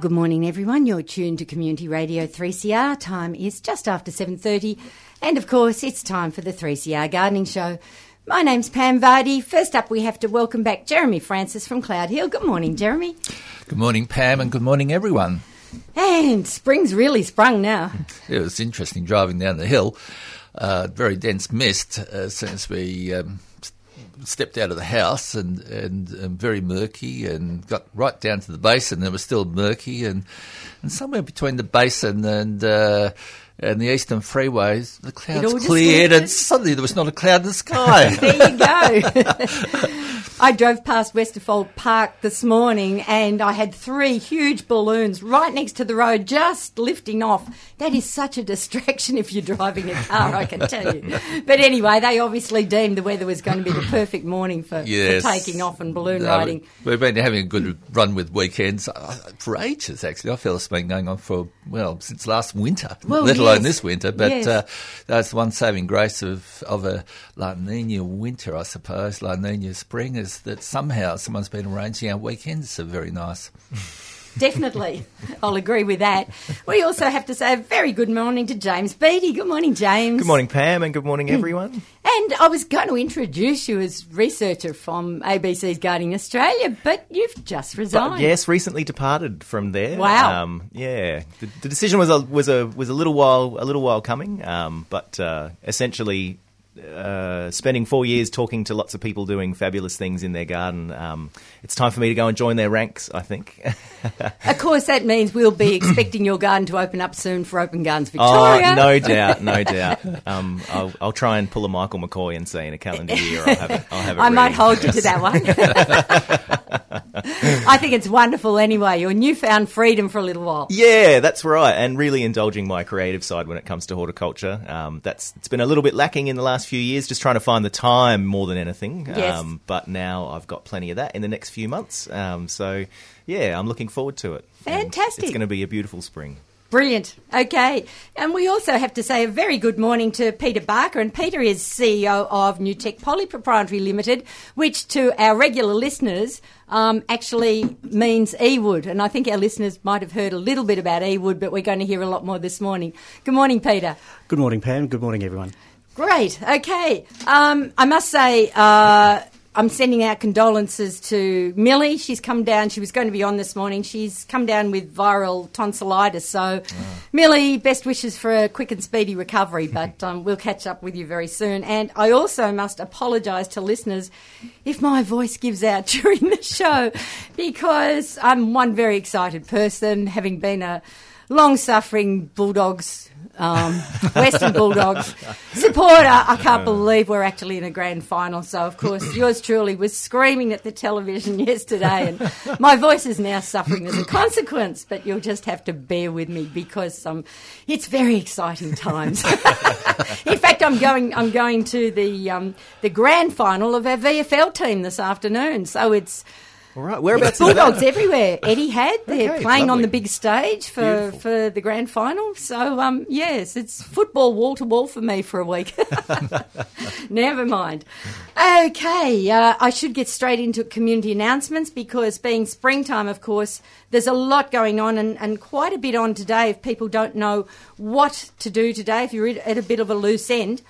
Good morning, everyone. You're tuned to Community Radio 3CR. Time is just after 7.30. And, of course, it's time for the 3CR Gardening Show. My name's Pam Vardy. First up, we have to welcome back Jeremy Francis from Cloudehill. Good morning, Jeremy. Good morning, Pam, and good morning, everyone. And spring's really sprung now. It was interesting driving down the hill. Uh, very dense mist uh, since we um, stepped out of the house and, and, and, very murky and got right down to the basin. It was still murky and, and somewhere between the basin and uh, and the Eastern Freeways, the clouds cleared and suddenly there was not a cloud in the sky. there you go. I drove past Westerfold Park this morning and I had three huge balloons right next to the road just lifting off. That is such a distraction if you're driving a car, I can tell you. But anyway, they obviously deemed the weather was going to be the perfect morning for, yes. for taking off and balloon riding. We've been having a good run with weekends uh, for ages, actually. I feel it's been going on for, well, since last winter, well, let alone this winter. But yes. uh, that's one saving grace of, of a La Nina winter, I suppose, La Nina spring is is that somehow someone's been arranging our weekends are very nice. Definitely. I'll agree with that. We also have to say a very good morning to James Beattie. Good morning, James. Good morning, Pam, and good morning, everyone. And I was going to introduce you as researcher from ABC's Gardening Australia, but you've just resigned. But yes, recently departed from there. Wow. Um, yeah, the, the, decision was a was a was a little while a little while coming, um, but uh, essentially uh, spending four years talking to lots of people doing fabulous things in their garden, um, it's time for me to go and join their ranks, I think. of course, that means we'll be expecting your garden to open up soon for Open Gardens Victoria. Oh, no doubt, no doubt. Um, I'll, I'll, try and pull a Michael McCoy and say in a calendar year I'll have it. I'll have it I ready. might hold you to that one. I think it's wonderful anyway, your newfound freedom for a little while. Yeah, that's right, and really indulging my creative side when it comes to horticulture. Um, that's It's been a little bit lacking in the last few years, just trying to find the time more than anything. Yes. Um, but now I've got plenty of that in the next few months. Um, so, yeah, I'm looking forward to it. Fantastic. And it's going to be a beautiful spring. Brilliant. Okay. And we also have to say a very good morning to Peter Barker. And Peter is CEO of New Tech Poly Proprietary Limited, which to our regular listeners um, actually means Ewood. And I think our listeners might have heard a little bit about Ewood, but we're going to hear a lot more this morning. Good morning, Peter. Good morning, Pam. Good morning, everyone. Great. Okay. Um, I must say, uh, I'm sending out condolences to Millie. She's come down. She was going to be on this morning. She's come down with viral tonsillitis. So, oh. Millie, best wishes for a quick and speedy recovery. But um, we'll catch up with you very soon. And I also must apologise to listeners if my voice gives out during the show because I'm one very excited person, having been a long suffering Bulldogs um, Western Bulldogs supporter. I can't believe we're actually in a grand final. So, of course, yours truly was screaming at the television yesterday, and my voice is now suffering as a consequence. But you'll just have to bear with me because um, it's very exciting times. in fact, I'm going. I'm going to the um, the grand final of our VFL team this afternoon. So it's all right, whereabouts? Bulldogs everywhere. Eddie had. they're okay, playing lovely. on the big stage for, for the grand final. So um, yes, it's football wall to wall for me for a week. Never mind. Okay, uh, I should get straight into community announcements because being springtime, of course, there's a lot going on and, and quite a bit on today. If people don't know what to do today, if you're at a bit of a loose end.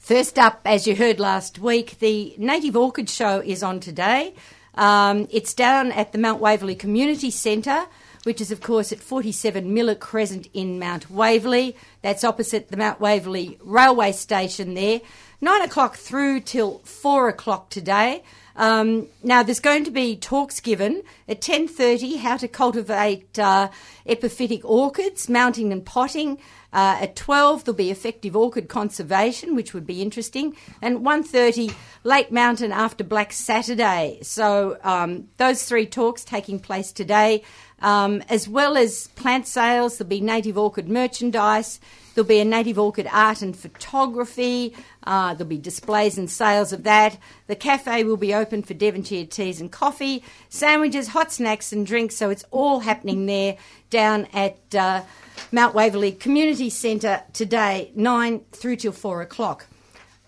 First up, as you heard last week, the Native Orchid Show is on today. Um, it's down at the Mount Waverley Community Centre, which is, of course, at 47 Miller Crescent in Mount Waverley. That's opposite the Mount Waverley railway station there. Nine o'clock through till four o'clock today. Um, now, there's going to be talks given at 10.30, how to cultivate uh, epiphytic orchids, mounting and potting. Uh, at 12, there'll be effective orchid conservation, which would be interesting. And 1.30, Lake Mountain after Black Saturday. So um, those three talks taking place today, um, as well as plant sales. There'll be native orchid merchandise. There'll be a native orchid art and photography. Uh, there'll be displays and sales of that. The cafe will be open for Devonshire teas and coffee, sandwiches, hot snacks, and drinks. So it's all happening there down at. Uh, Mount Waverley Community Centre today, 9 through till 4 o'clock.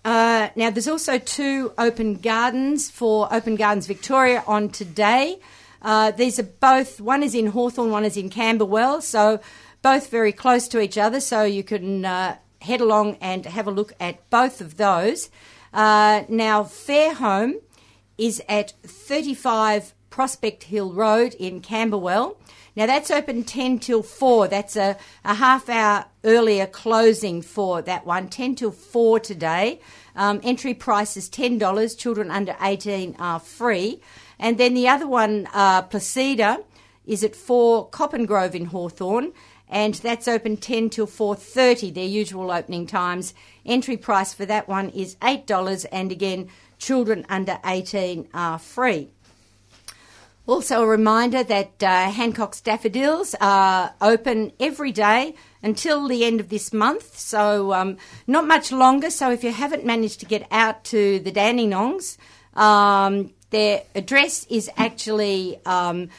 Uh, now, there's also two open gardens for Open Gardens Victoria on today. Uh, these are both, one is in Hawthorn, one is in Camberwell, so both very close to each other, so you can uh, head along and have a look at both of those. Uh, now, Fairhome is at 35 Prospect Hill Road in Camberwell. Now that's open 10 till 4. That's a, a half hour earlier closing for that one. 10 till 4 today. Um, entry price is $10. Children under 18 are free. And then the other one, uh, Placida, is at 4 Coppin Grove in Hawthorn and that's open 10 till 4.30 their usual opening times. Entry price for that one is $8 and again children under 18 are free. Also, a reminder that uh, Hancock's daffodils are open every day until the end of this month, so um, not much longer. So, if you haven't managed to get out to the Dandenongs, um, their address is actually um,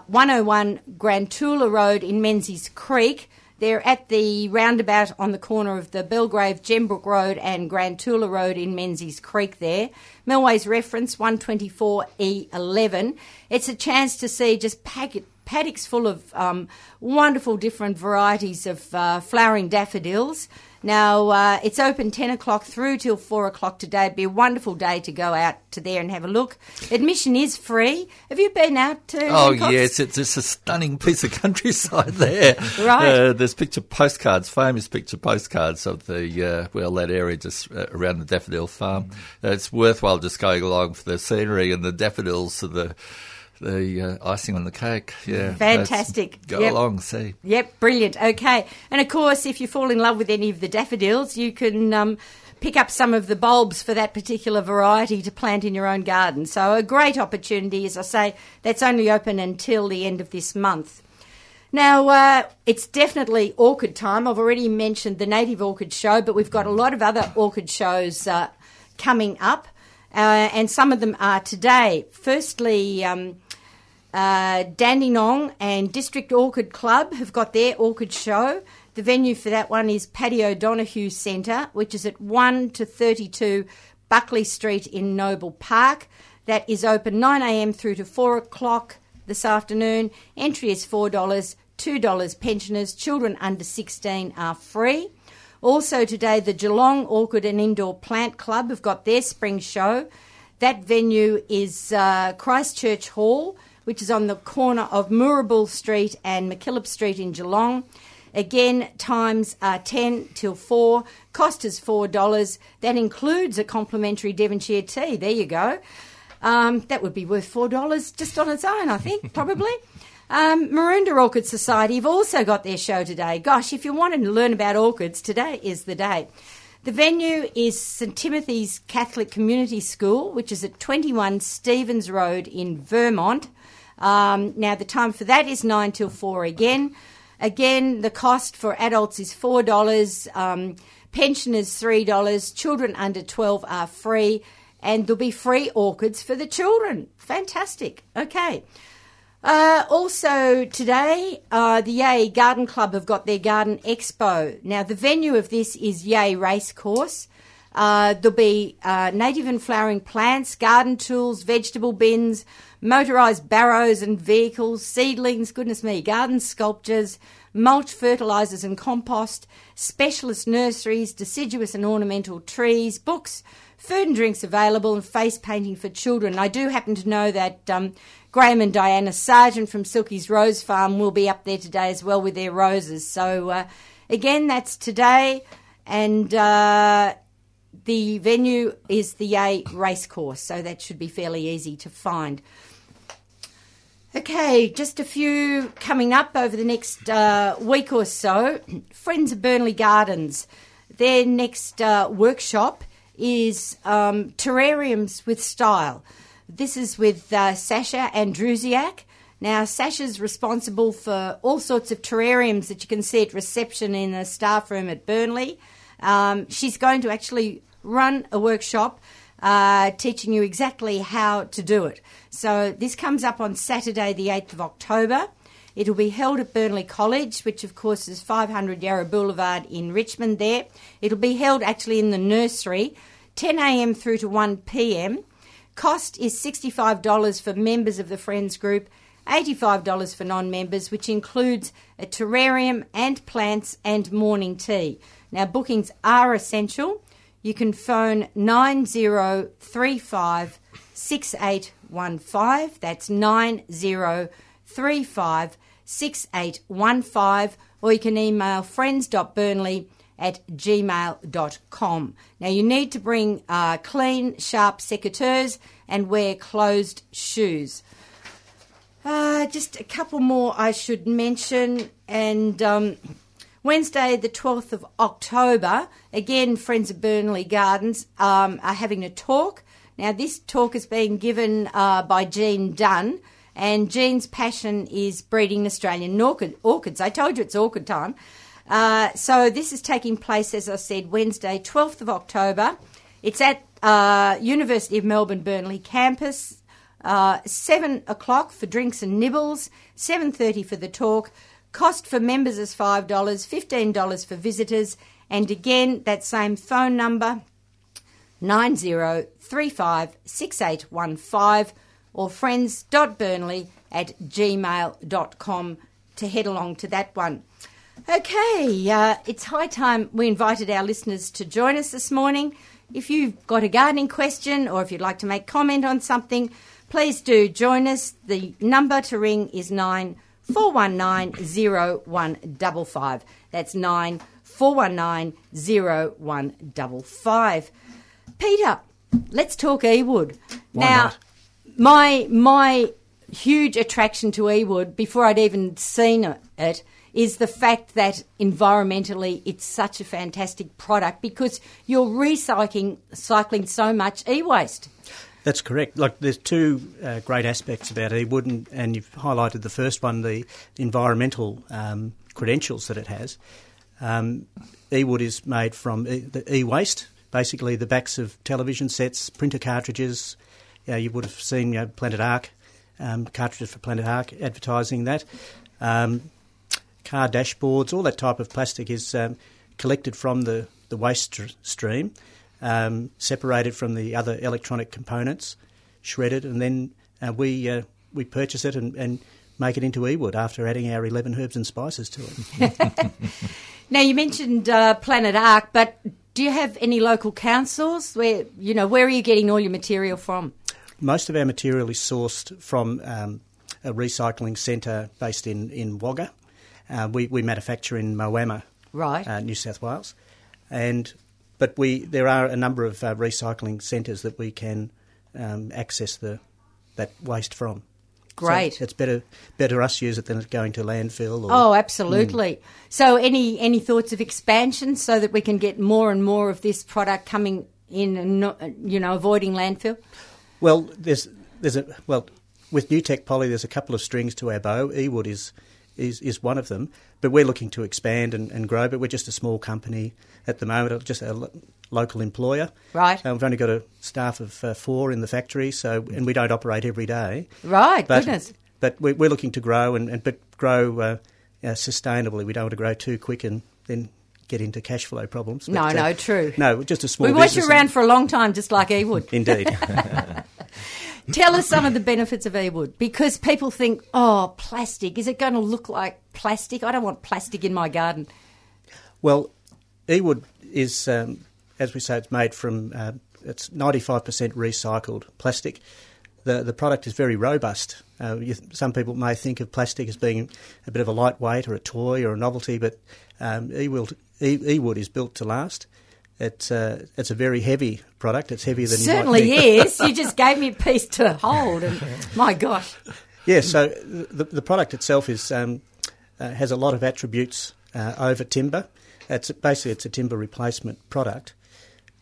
101 Grantulla Road in Menzies Creek. They're at the roundabout on the corner of the Belgrave Gembrook Road and Grantulla Road in Menzies Creek there. Melway's reference 124E11. It's a chance to see just packet, paddocks full of um, wonderful different varieties of uh, flowering daffodils. Now, uh, it's open 10 o'clock through till 4 o'clock today. It'd be a wonderful day to go out to there and have a look. Admission is free. Have you been out to Oh, yes. It's, it's a stunning piece of countryside there. right. Uh, there's picture postcards, famous picture postcards of the, uh, well, that area just uh, around the daffodil farm. Mm. it's worthwhile just going along for the scenery and the daffodils of the the uh, icing on the cake. Yeah, fantastic. Go yep. along, see. Yep, brilliant. Okay, and of course, if you fall in love with any of the daffodils, you can. Um, pick up some of the bulbs for that particular variety to plant in your own garden. So, a great opportunity, as I say, that's only open until the end of this month. Now, uh, it's definitely orchid time. I've already mentioned the Native Orchid Show, but we've got a lot of other orchid shows uh, coming up, uh, and some of them are today. Firstly, um, uh, Dandenong and District Orchid Club have got their orchid show. The venue for that one is Paddy O'Donoghue Centre, which is at 1 to 32 Buckley Street in Noble Park. That is open 9am through to 4 o'clock this afternoon. Entry is $4, $2 pensioners. Children under 16 are free. Also today, the Geelong Orchid and Indoor Plant Club have got their spring show. That venue is uh, Christchurch Hall which is on the corner of Moorabool Street and MacKillop Street in Geelong. Again, times are 10 till 4. Cost is $4. That includes a complimentary Devonshire tea. There you go. Um, that would be worth $4 just on its own, I think, probably. Um, Maroondah Orchid Society have also got their show today. Gosh, if you wanted to learn about orchids, today is the day. The venue is St Timothy's Catholic Community School, which is at 21 Stevens Road in Vermont. Um, now, the time for that is 9 till 4 again. Again, the cost for adults is $4, um, pensioners $3, children under 12 are free, and there'll be free orchids for the children. Fantastic. Okay. Uh, also today, uh, the Yea Garden Club have got their Garden Expo. Now, the venue of this is Yea Racecourse. Uh, there'll be uh, native and flowering plants, garden tools, vegetable bins, motorised barrows and vehicles, seedlings, goodness me, garden sculptures, mulch fertilisers and compost, specialist nurseries, deciduous and ornamental trees, books, food and drinks available, and face painting for children. I do happen to know that um, Graham and Diana Sargent from Silky's Rose Farm will be up there today as well with their roses. So, uh, again, that's today. And uh, the venue is the Yea Racecourse, so that should be fairly easy to find. Okay, just a few coming up over the next uh, week or so. Friends of Burnley Gardens, their next uh, workshop is um, Terrariums with Style. This is with uh, Sasha Andrusiak. Now, Sasha's responsible for all sorts of terrariums that you can see at reception in the staff room at Burnley. Um, she's going to actually run a workshop uh, teaching you exactly how to do it. So this comes up on Saturday, the 8th of October. It'll be held at Burnley College, which of course is 500 Yarra Boulevard in Richmond there. It'll be held actually in the nursery, 10am through to 1pm. Cost is $65 for members of the Friends group $85 for non members, which includes a terrarium and plants and morning tea. Now, bookings are essential. You can phone 9035 6815. That's 9035 6815. Or you can email friends.burnley at gmail.com. Now, you need to bring uh, clean, sharp secateurs and wear closed shoes. Uh, just a couple more I should mention. And um, Wednesday, the 12th of October, again, Friends of Burnley Gardens um, are having a talk. Now, this talk is being given uh, by Jean Dunn, and Jean's passion is breeding Australian orchid, orchids. I told you it's orchid time. Uh, so, this is taking place, as I said, Wednesday, 12th of October. It's at uh, University of Melbourne Burnley campus. Uh, seven o'clock for drinks and nibbles. Seven thirty for the talk. Cost for members is five dollars. Fifteen dollars for visitors. And again, that same phone number nine zero three five six eight one five or friends.burnley at gmail.com to head along to that one. Okay, uh, it's high time we invited our listeners to join us this morning. If you've got a gardening question or if you'd like to make comment on something, please do join us. The number to ring is nine four one nine zero one double five. That's nine four one nine zero one double five. Peter, let's talk Ewood. Why now, not? my my huge attraction to Ewood before I'd even seen it is the fact that environmentally it's such a fantastic product because you're recycling cycling so much e-waste. That's correct. Like, there's two uh, great aspects about eWood, and, and you've highlighted the first one, the environmental um, credentials that it has. Um, eWood is made from e- the e-waste, basically the backs of television sets, printer cartridges. You, know, you would have seen you know, Planet Ark, um, cartridges for Planet Ark, advertising that. Um, car dashboards, all that type of plastic is um, collected from the, the waste stream, um, separated from the other electronic components, shredded, and then uh, we uh, we purchase it and, and make it into e-wood after adding our 11 herbs and spices to it. Now you mentioned uh, Planet Ark, but do you have any local councils where you know where are you getting all your material from? Most of our material is sourced from um, a recycling centre based in, in Wagga. Uh, we, we manufacture in Moama, Right. uh, New South Wales, and but we there are a number of uh, recycling centres that we can um, access the that waste from. So Great. it's better better us use it than it going to landfill. Or, Oh, absolutely. So, any any thoughts of expansion so that we can get more and more of this product coming in, and not, you know, avoiding landfill? Well, there's there's a well with New Tech Poly. There's a couple of strings to our bow. Ewood is is is one of them, but we're looking to expand and, and grow. But we're just a small company at the moment, just a lo- local employer. Right. Uh, we've only got a staff of uh, four in the factory, so and we don't operate every day. Right. But goodness. but we're, we're looking to grow and, and but grow uh, uh, sustainably. We don't want to grow too quick and then get into cash flow problems. No, But, uh, no, true. No, just a small. We watch you around for a long time, just like Ewood. Indeed. Tell us some of the benefits of e-wood because people think, oh, plastic. Is it going to look like plastic? I don't want plastic in my garden. Well, e-wood is, um, as we say, it's made from uh, it's ninety five percent recycled plastic. The the product is very robust. Uh, you, some people may think of plastic as being a bit of a lightweight or a toy or a novelty, but um, ewood e-wood is built to last. It's uh, it's a very heavy product. It's heavier than you might Certainly think. is. You just gave me a piece to hold, and my gosh. Yeah, so the, the product itself is um, uh, has a lot of attributes uh, over timber. It's basically it's a timber replacement product.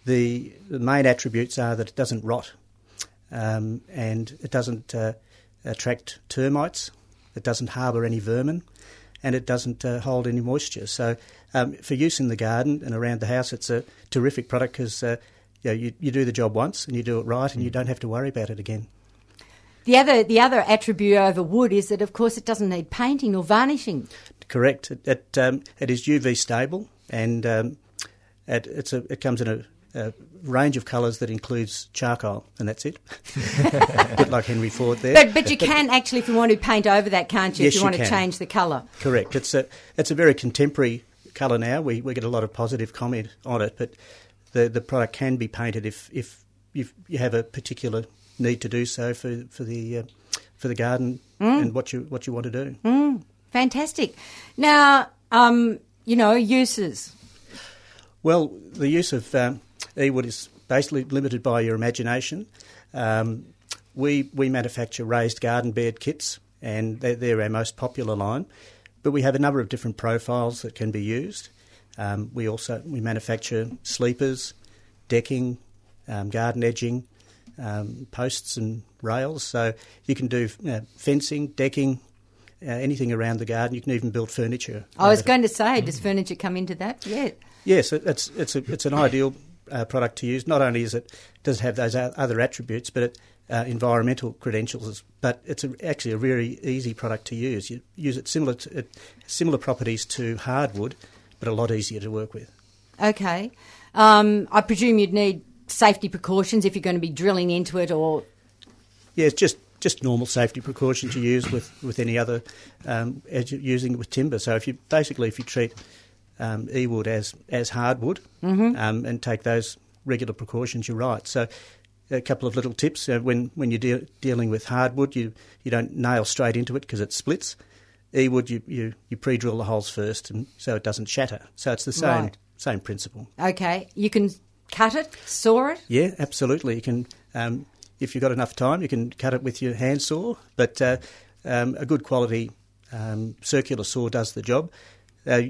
The, the main attributes are that it doesn't rot, um, and it doesn't uh, attract termites. It doesn't harbour any vermin, and it doesn't uh, hold any moisture. So, um, for use in the garden and around the house, it's a terrific product because uh, you, know, you you do the job once and you do it right, and you don't have to worry about it again. The other, the other attribute over wood is that, of course, it doesn't need painting or varnishing. Correct. It it, um, it is UV stable, and um, it, it's a, it comes in a a range of colours that includes charcoal, and that's it. a bit like Henry Ford there. But but you can actually, if you want to paint over that, can't you? Yes, if you, you want can. to change the colour. Correct. It's a it's a very contemporary colour now. We we get a lot of positive comment on it, but the the product can be painted if if you you have a particular need to do so for for the uh, for the garden and what you what you want to do. Fantastic. Now, um, you know, uses. Well, the use of um, e-wood is basically limited by your imagination. Um, we we manufacture raised garden bed kits, and they're, they're our most popular line. But we have a number of different profiles that can be used. Um, we also we manufacture sleepers, decking, um, garden edging, um, posts and rails. So you can do uh, fencing, decking, uh, anything around the garden. You can even build furniture. I was going to say, does furniture come into that? Yeah. Yes, it- it's it's a, it's an ideal uh, product to use. Not only is it does it have those other attributes, but it, uh, environmental credentials. But it's a, actually a really easy product to use. You use it similar to it, similar properties to hardwood, but a lot easier to work with. Okay. Um, I presume you'd need safety precautions if you're going to be drilling into it or. Yeah, it's just just normal safety precautions you use with, with any other um, as you're using it with timber. So if you basically if you treat um, e-wood as as hardwood um, and take those regular precautions, you're right. So a couple of little tips uh, when when you're de- dealing with hardwood, you you don't nail straight into it because it splits. E-wood, you, you, you pre-drill the holes first, and so it doesn't shatter. So it's the same Right. same principle. Okay. You can cut it, saw it. Yeah, absolutely. You can, um, if you've got enough time, you can cut it with your hand saw. But uh, um, a good quality um, circular saw does the job. Uh,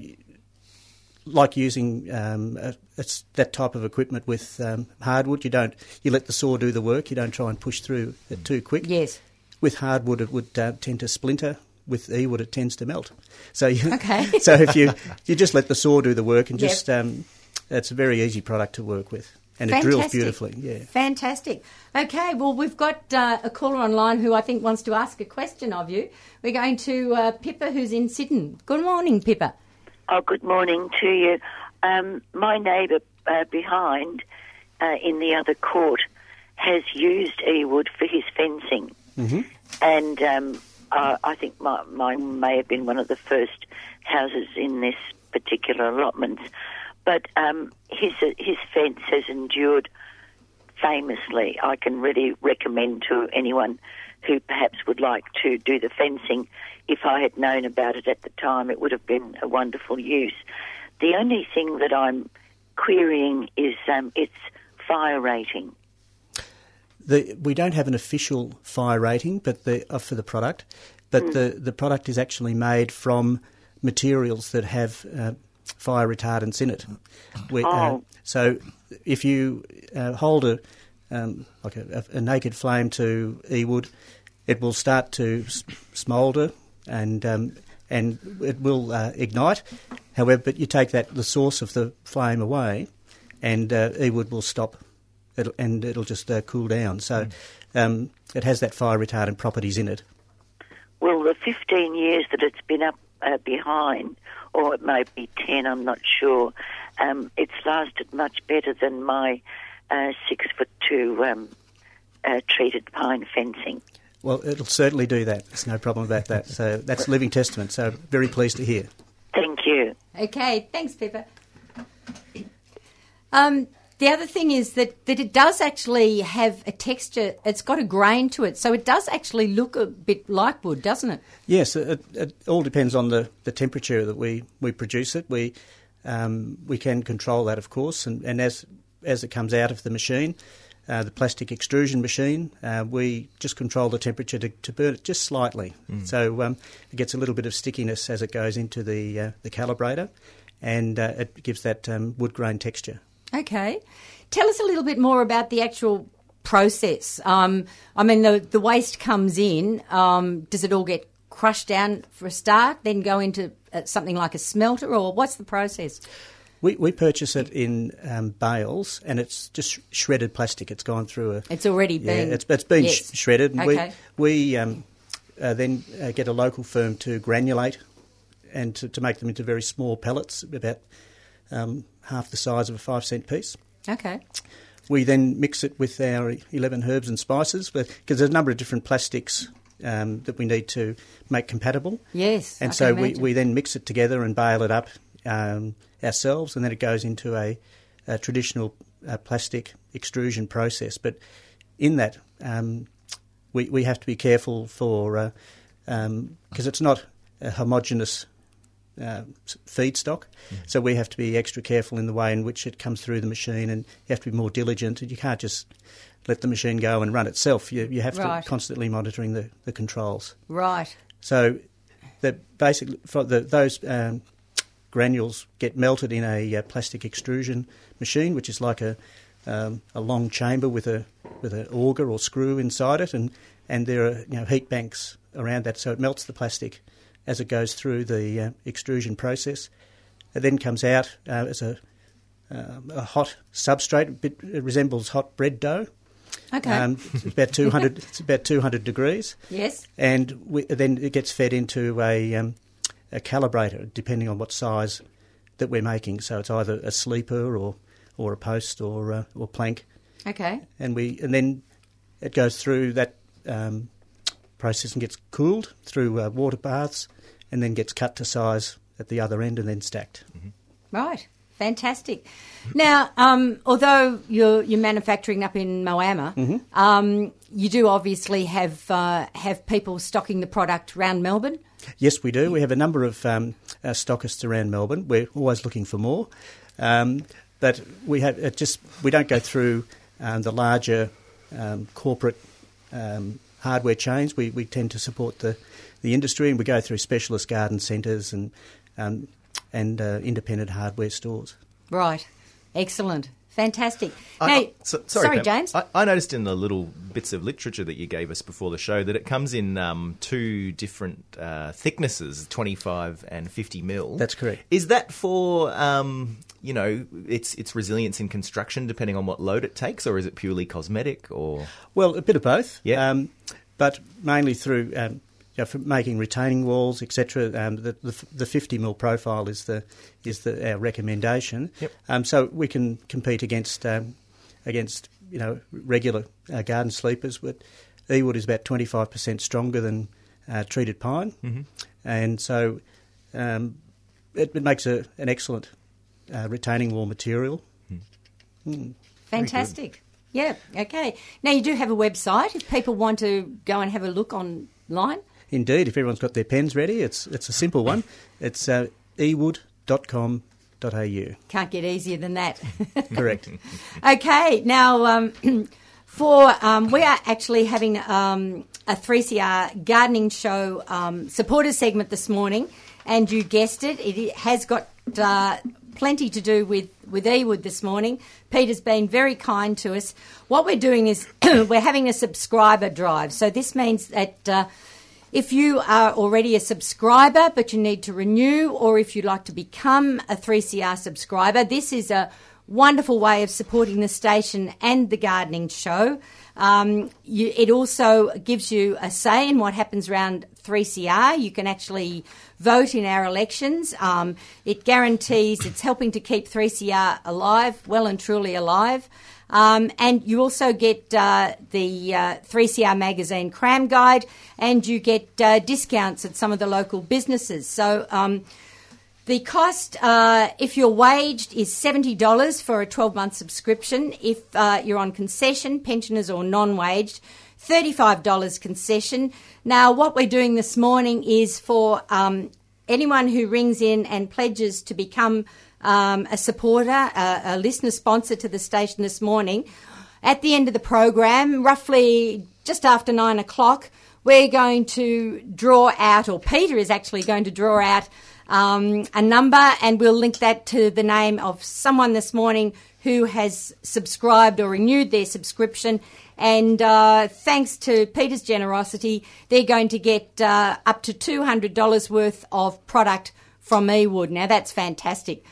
like using um, a, it's that type of equipment with um, hardwood, you don't you let the saw do the work. You don't try and push through it too quick. Yes. With hardwood, it would uh, tend to splinter. With e-wood, it tends to melt. So you, Okay. so if you you just let the saw do the work and Yep. just um, it's a very easy product to work with, and it drills beautifully. Yeah. Fantastic. Okay, well, we've got uh, a caller online who I think wants to ask a question of you. We're going to uh, Pippa, who's in Sydney. Good morning, Pippa. Oh, good morning to you. Um, my neighbour uh, behind uh, in the other court has used e-wood for his fencing. Mm-hmm. And um, uh, I think my, mine may have been one of the first houses in this particular allotment. But um, his, his fence has endured famously. I can really recommend to anyone who perhaps would like to do the fencing. If I had known about it at the time, it would have been a wonderful use. The only thing that I'm querying is um, its fire rating. The, we don't have an official fire rating, but the, uh, for the product, but the, the product is actually made from materials that have uh, fire retardants in it. We, uh, Oh. so if you uh, hold a um, like a, a naked flame to e-wood, it will start to s- smoulder and um, and it will uh, ignite. However, but you take that the source of the flame away, and uh, e-wood will stop, it'll, and it'll just uh, cool down. So um, it has that fire retardant properties in it. Well, the 15 years that it's been up uh, behind, or it may be 10, I'm not sure, um, it's lasted much better than my uh, six foot two um, uh, treated pine fencing. Well, it'll certainly do that. There's no problem about that. So that's living testament. So very pleased to hear. Thank you. Okay, thanks, Pippa. Um, the other thing is that, that it does actually have a texture, it's got a grain to it, so it does actually look a bit like wood, doesn't it? Yes, it, it all depends on the, the temperature that we, we produce it. We um, we can control that, of course, and, and as as it comes out of the machine, uh, the plastic extrusion machine, uh, we just control the temperature to, to burn it just slightly. So um, it gets a little bit of stickiness as it goes into the uh, the calibrator, and uh, it gives that um, wood grain texture. Okay. Tell us a little bit more about the actual process. Um, I mean, the, the waste comes in. Um, does it all get crushed down for a start, then go into uh, something like a smelter, or what's the process? We, we purchase it in um, bales, and it's just shredded plastic. It's gone through a. It's already been. yeah, it's, it's been yes. sh- shredded, and Okay. we we um, uh, then uh, get a local firm to granulate and to, to make them into very small pellets, about um, half the size of a five cent piece. Okay. We then mix it with our 11 herbs and spices because there's a number of different plastics um, that we need to make compatible. Yes. And I so we, we then mix it together and bale it up um, ourselves, and then it goes into a, a traditional uh, plastic extrusion process. But in that, um, we, we have to be careful for because um, it's not a homogeneous uh, feedstock, so we have to be extra careful in the way in which it comes through the machine, and you have to be more diligent. And you can't just let the machine go and run itself. You, you have Right. to constantly monitoring the, the controls. Right. So, the basically for the, those um, granules get melted in a uh, plastic extrusion machine, which is like a um, a long chamber with a with an auger or screw inside it, and and there are you know heat banks around that, so it melts the plastic as it goes through the uh, extrusion process. It then comes out uh, as a um, a hot substrate. It resembles hot bread dough. Okay. Um, it's about two hundred. it's about two hundred degrees yes. and we, then it gets fed into a, um, a calibrator depending on what size that we're making. So it's either a sleeper or, or a post or uh, or plank, Okay. and we and then it goes through that um, process and gets cooled through uh, water baths, and then gets cut to size at the other end and then stacked. Right. Fantastic. Now, um, although you're, you're manufacturing up in Moama, Mm-hmm. um, you do obviously have uh, have people stocking the product around Melbourne. Yes, we do. We have a number of um, uh, stockists around Melbourne. We're always looking for more, um, but we have it just we don't go through um, the larger um, corporate um, hardware chains. We we tend to support the the industry, and we go through specialist garden centres and um, and uh, independent hardware stores. Right. Excellent. Fantastic. Now, I- so- sorry, Pam. James. I, I noticed in the little bits of literature that you gave us before the show that it comes in um, two different uh, thicknesses, 25 and 50 mil. That's correct. Is that for, um, you know, its its resilience in construction depending on what load it takes, or is it purely cosmetic? Or Well, a bit of both. Yeah. Um, but mainly through um, you know, for making retaining walls, etc. Um, the, the the 50 mil profile is the is the our recommendation. Yep. Um, so we can compete against um, against you know regular uh, garden sleepers, but Ewood is about 25% stronger than uh, treated pine, mm-hmm. and so um, it, it makes a, an excellent uh, retaining wall material. Fantastic. Yeah. Okay. Now you do have a website. If people want to go and have a look online. Indeed, if everyone's got their pens ready, it's it's a simple one. It's uh, ewood.com.au. Can't get easier than that. Correct. okay, now um, for um, we are actually having um, a 3CR gardening show um, supporter segment this morning, and you guessed it, it has got uh, plenty to do with with Ewood this morning. Peter's been very kind to us. What we're doing is we're having a subscriber drive, so this means that. Uh, if you are already a subscriber but you need to renew, or if you'd like to become a 3CR subscriber, this is a wonderful way of supporting the station and the gardening show. Um, you, it also gives you a say in what happens around 3CR. You can actually vote in our elections. Um, it guarantees it's helping to keep 3CR alive, well and truly alive. Um, and you also get uh, the uh, 3CR magazine cram guide, and you get uh, discounts at some of the local businesses. So um, the cost, uh, if you're waged, is $70 for a 12 month subscription. If uh, you're on concession, pensioners or non waged, $35 concession. Now, what we're doing this morning is for um, anyone who rings in and pledges to become um, a supporter, a, a listener sponsor to the station this morning. At the end of the program, roughly just after nine o'clock, we're going to draw out, or Peter is actually going to draw out um, a number, and we'll link that to the name of someone this morning who has subscribed or renewed their subscription. And uh, thanks to Peter's generosity, they're going to get uh, up to $200 worth of product from eWood. Now, that's fantastic.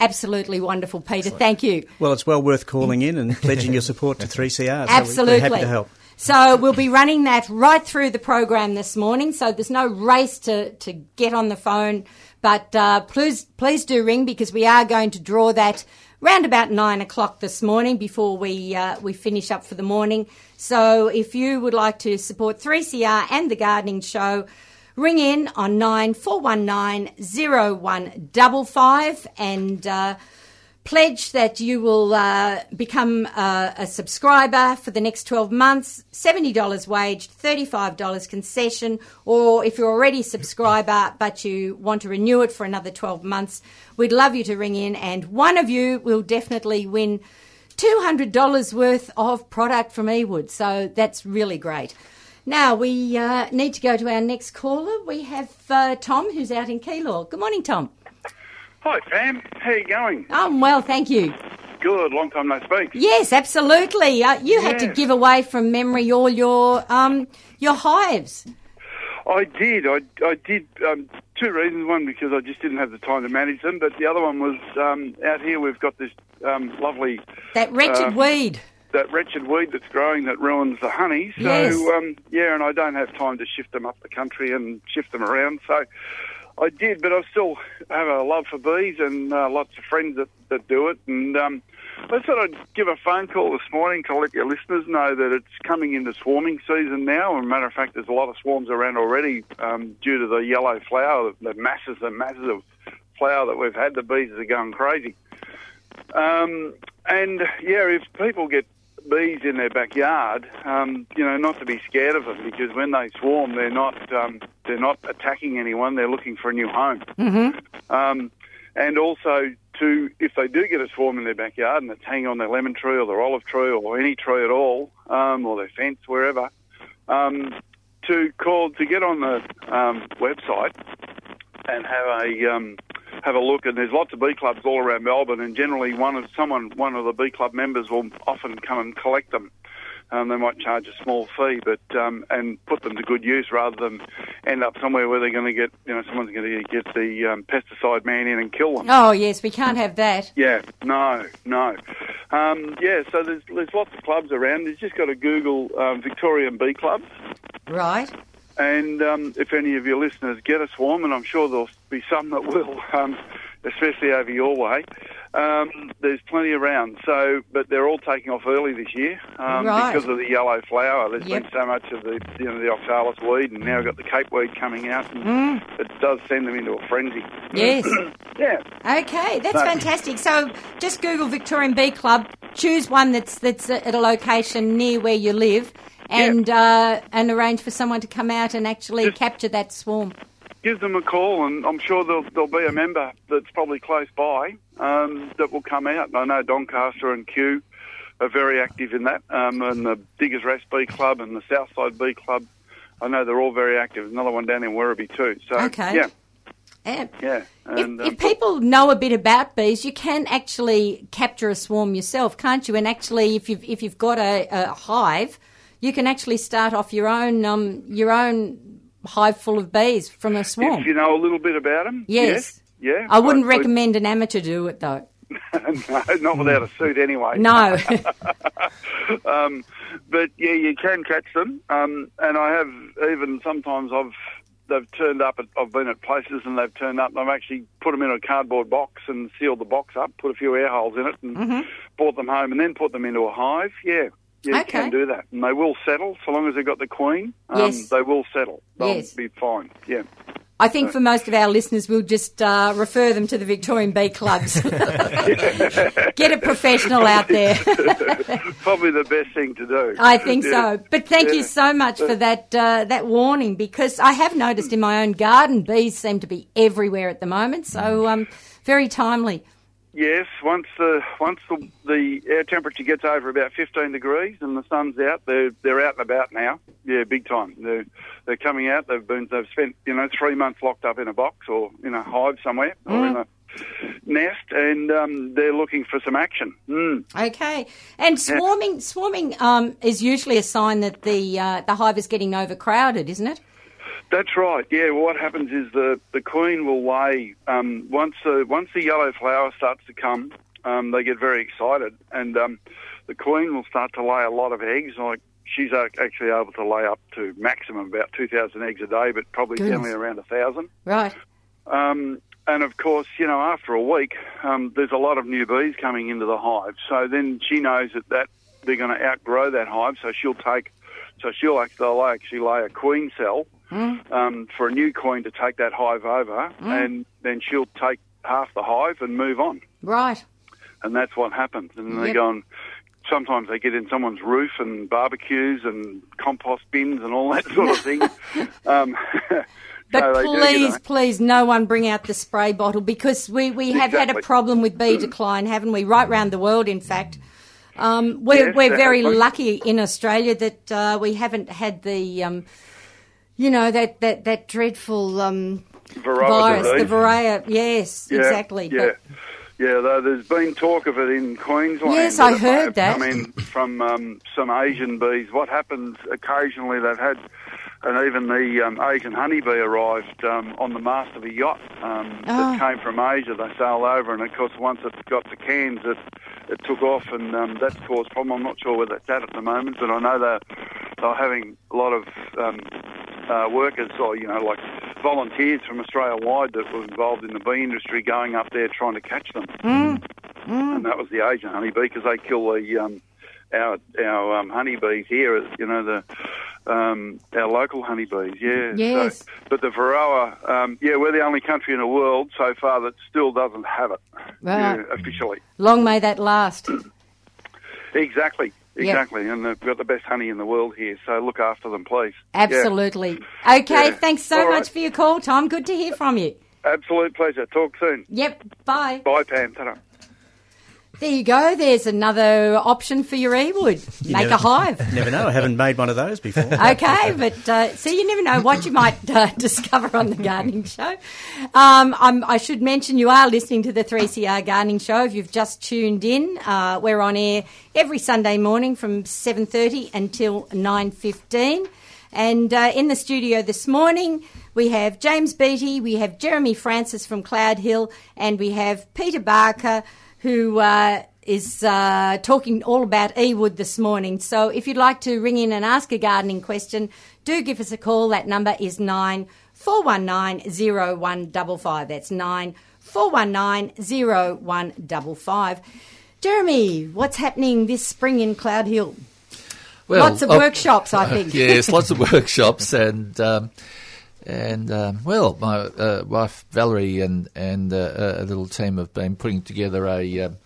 Absolutely wonderful, Peter. Thank you. Well, it's well worth calling in and pledging your support to 3CR. So Absolutely. We're happy to help. So we'll be running that right through the program this morning. So there's no race to, to get on the phone, but uh, please please do ring because we are going to draw that round about nine o'clock this morning before we uh, we finish up for the morning. So if you would like to support 3CR and the Gardening Show, ring in on nine four one nine zero one double five and. Uh, pledge that you will uh, become uh, a subscriber for the next 12 months $70 wage $35 concession or if you're already a subscriber but you want to renew it for another 12 months we'd love you to ring in and one of you will definitely win $200 worth of product from ewood so that's really great now we uh, need to go to our next caller we have uh, tom who's out in keilor good morning tom Hi, Pam. How you going? I'm well, thank you. Good. Long time no speak. Yes, absolutely. Uh, you had to Yes. give away from memory all your um, your hives. I did. I, I did. Um, two reasons. One, because I just didn't have the time to manage them. But the other one was um, out here we've got this um, lovely, That wretched Uh, weed. That wretched weed that's growing that ruins the honey. So, Yes. um, yeah, and I don't have time to shift them up the country and shift them around. So I did, but I still have a love for bees and uh, lots of friends that, that do it. And um, I thought I'd give a phone call this morning to let your listeners know that it's coming into swarming season now. As a matter of fact, there's a lot of swarms around already um, due to the yellow flower, the masses and masses of flower that we've had. The bees are going crazy. Um, and yeah, if people get bees in their backyard, um, you know, not to be scared of them because when they swarm, they're not um, they're not attacking anyone. They're looking for a new home. Mm-hmm. Um, and also to if they do get a swarm in their backyard and it's hanging on their lemon tree or their olive tree or any tree at all, um, or their fence wherever, um, to call to get on the um, website and have a um, have a look. And there's lots of bee clubs all around Melbourne, and generally one of someone one of the bee club members will often come and collect them. Um, they might charge a small fee, but um, and put them to good use rather than end up somewhere where they're going to get you know someone's going to get the um, pesticide man in and kill them. Oh yes, we can't have that. Yeah, no, no. Um, yeah, so there's there's lots of clubs around. You've just got to Google um, Victorian Bee Clubs. Right. And um, if any of your listeners get a swarm, and I'm sure there'll be some that will, um, especially over your way, um, there's plenty around. So, but they're all taking off early this year um, Right. because of the yellow flower. There's Yep. been so much of the you know the oxalis weed, and now we've got the cape weed coming out, and Mm. it does send them into a frenzy. Yes. Yeah, Okay, that's No. fantastic. So just Google Victorian Bee Club, choose one that's that's at a location near where you live, and uh, and arrange for someone to come out and actually Just- capture that swarm. Give them a call, and I'm sure there'll, there'll be a member that's probably close by um, that will come out. I know Doncaster and Kew are very active in that, um, and the Diggers Rest Bee Club and the Southside Bee Club. I know they're all very active. Another one down in Werribee too. So Okay. yeah, And yeah. if, And, if um, people know a bit about bees, you can actually capture a swarm yourself, can't you? And actually, if you've if you've got a, a hive, you can actually start off your own um, your own hive full of bees from a swarm. if you know a little bit about them, Yes. yeah. I wouldn't recommend an amateur do it though. no, not without a suit anyway. No. um, but yeah, you can catch them, um, and I have even sometimes I've they've turned up. At, I've been at places and they've turned up. and I've actually put them in a cardboard box and sealed the box up, put a few air holes in it, and Mm-hmm. brought them home, and then put them into a hive. Yeah. Yeah, you Okay. can do that, and they will settle so long as they've got the queen. Um, Yes. they will settle. They'll Yes. be fine. Yeah, I think for most of our listeners, we'll just uh, refer them to the Victorian Bee Clubs. Get a professional out there. probably the best thing to do. I think Yeah. so. But thank you so much for that uh, that warning because I have noticed in my own garden bees seem to be everywhere at the moment. So um, very timely. Yes, once the once the, the air temperature gets over about 15 degrees and the sun's out, they're they're out and about now. Yeah, big time. They're they're coming out. They've been they've spent you know three months locked up in a box or in a hive somewhere or in a nest, and um, they're looking for some action. Mm. Okay, and swarming swarming um, is usually a sign that the uh, the hive is getting overcrowded, isn't it? That's right. Yeah. Well, what happens is the, the queen will lay um, once the once the yellow flower starts to come. Um, they get very excited, and um, the queen will start to lay a lot of eggs. Like she's actually able to lay up to maximum about two thousand eggs a day, but probably Goodness. generally around a thousand. Right. Um, and of course, you know, after a week, um, there's a lot of new bees coming into the hive. So then she knows that, that they're going to outgrow that hive. So she'll take, so she'll actually, they'll actually lay a queen cell um, for a new queen to take that hive over, and then she'll take half the hive and move on. Right. And that's what happens. And they go and sometimes they get in someone's roof and barbecues and compost bins and all that sort of thing. um, But they do, you please, know. please, no one bring out the spray bottle because we, we have had a problem with bee decline, haven't we? Right round the world, in fact. Um, we're Yes, we're very definitely. lucky in Australia that uh, we haven't had the, um, you know, that, that, that dreadful um, Varroa virus, the disease. Varroa. Yes, Yeah, exactly. Yeah. But yeah, though there's been talk of it in Queensland. Yes, I heard that. Come in from um, some Asian bees. What happens occasionally? They've had, and even the um, Asian honeybee arrived um, on the mast of a yacht um, Ah. that came from Asia. They sailed over, and of course, once it got to Cairns, it it took off, and um, that's caused problem. I'm not sure where that's at at the moment, but I know they're they're having a lot of um, uh, workers, or you know, like volunteers from Australia wide that were involved in the bee industry, going up there trying to catch them. And that was the Asian honeybee because they kill the um, our our um, honeybees here. You know the um, our local honeybees. Yeah. Yes. So, but the Varroa, um, yeah, we're the only country in the world so far that still doesn't have it Right. yeah, officially. long may that last. Exactly. Exactly, and they've got the best honey in the world here, so look after them, please. Yeah. Absolutely. Okay, Yeah. thanks so All right. much for your call, Tom. Good to hear from you. Absolute pleasure. Talk soon. Yep, bye. Bye, Pam. Ta-da. There you go. There's another option for your e-wood. Make never- a hive. Never know. I haven't made one of those before. Okay, but uh, see, you never know what you might uh, discover on the gardening show. Um, I'm, I should mention you are listening to the 3CR Gardening Show. If you've just tuned in, uh, we're on air every Sunday morning from 7:30 until 9:15. And uh, in the studio this morning, we have James Beattie, we have Jeremy Francis from Cloudehill, and we have Peter Barker, who uh, is uh, talking all about ewood this morning. So if you'd like to ring in and ask a gardening question, do give us a call. That number is nine four one nine zero one double five. That's nine four one nine zero one double five. Jeremy, what's happening this spring in Cloudehill? Well, Lots of uh, workshops, I think. yes, lots of workshops and um, and um, well, my uh, wife Valerie and and uh, a little team have been putting together a. Um,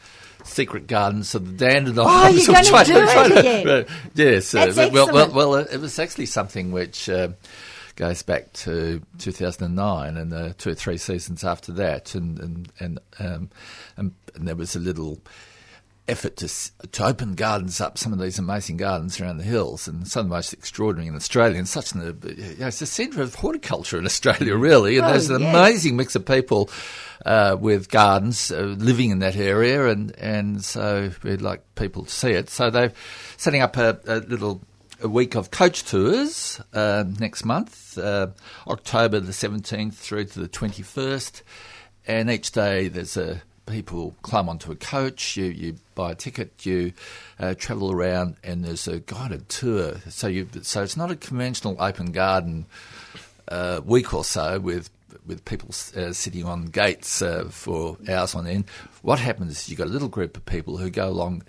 Secret Gardens of the Dandenongs. Oh, you're I'm gonna do it again? uh, yes. That's uh, well, well, well, it was actually something which um goes back to 2009 and uh, two or three seasons after that, and and and, um, and, and there was a little effort to to open gardens up, some of these amazing gardens around the hills, and some of the most extraordinary in Australia. And such an, you know, it's the centre of horticulture in Australia, really. And Oh, there's an yes. amazing mix of people uh, with gardens uh, living in that area, and and so we'd like people to see it. So they're setting up a, a little. A week of coach tours uh, next month, uh, October the 17th through to the 21st and each day there's a people climb onto a coach you you buy a ticket you uh, travel around and there's a guided tour so you so it's not a conventional open garden uh, week or so with with people uh, sitting on gates uh, for hours on end what happens is you've got a little group of people who go along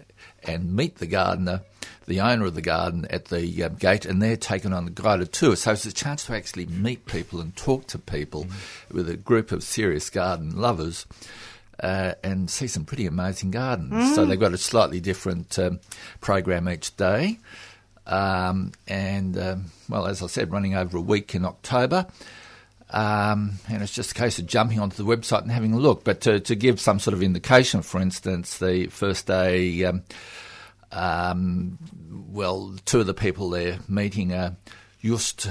and meet the gardener the owner of the garden at the um, gate, and they're taken on a guided tour. So it's a chance to actually meet people and talk to people with a group of serious garden lovers. Uh, and see some pretty amazing gardens. So they've got a slightly different um, program each day. Um, and, um, well, as I said, running over a week in October. Um, and it's just a case of jumping onto the website and having a look. But to, to give some sort of indication, for instance, the first day, um, um, well, two of the people there meeting are Just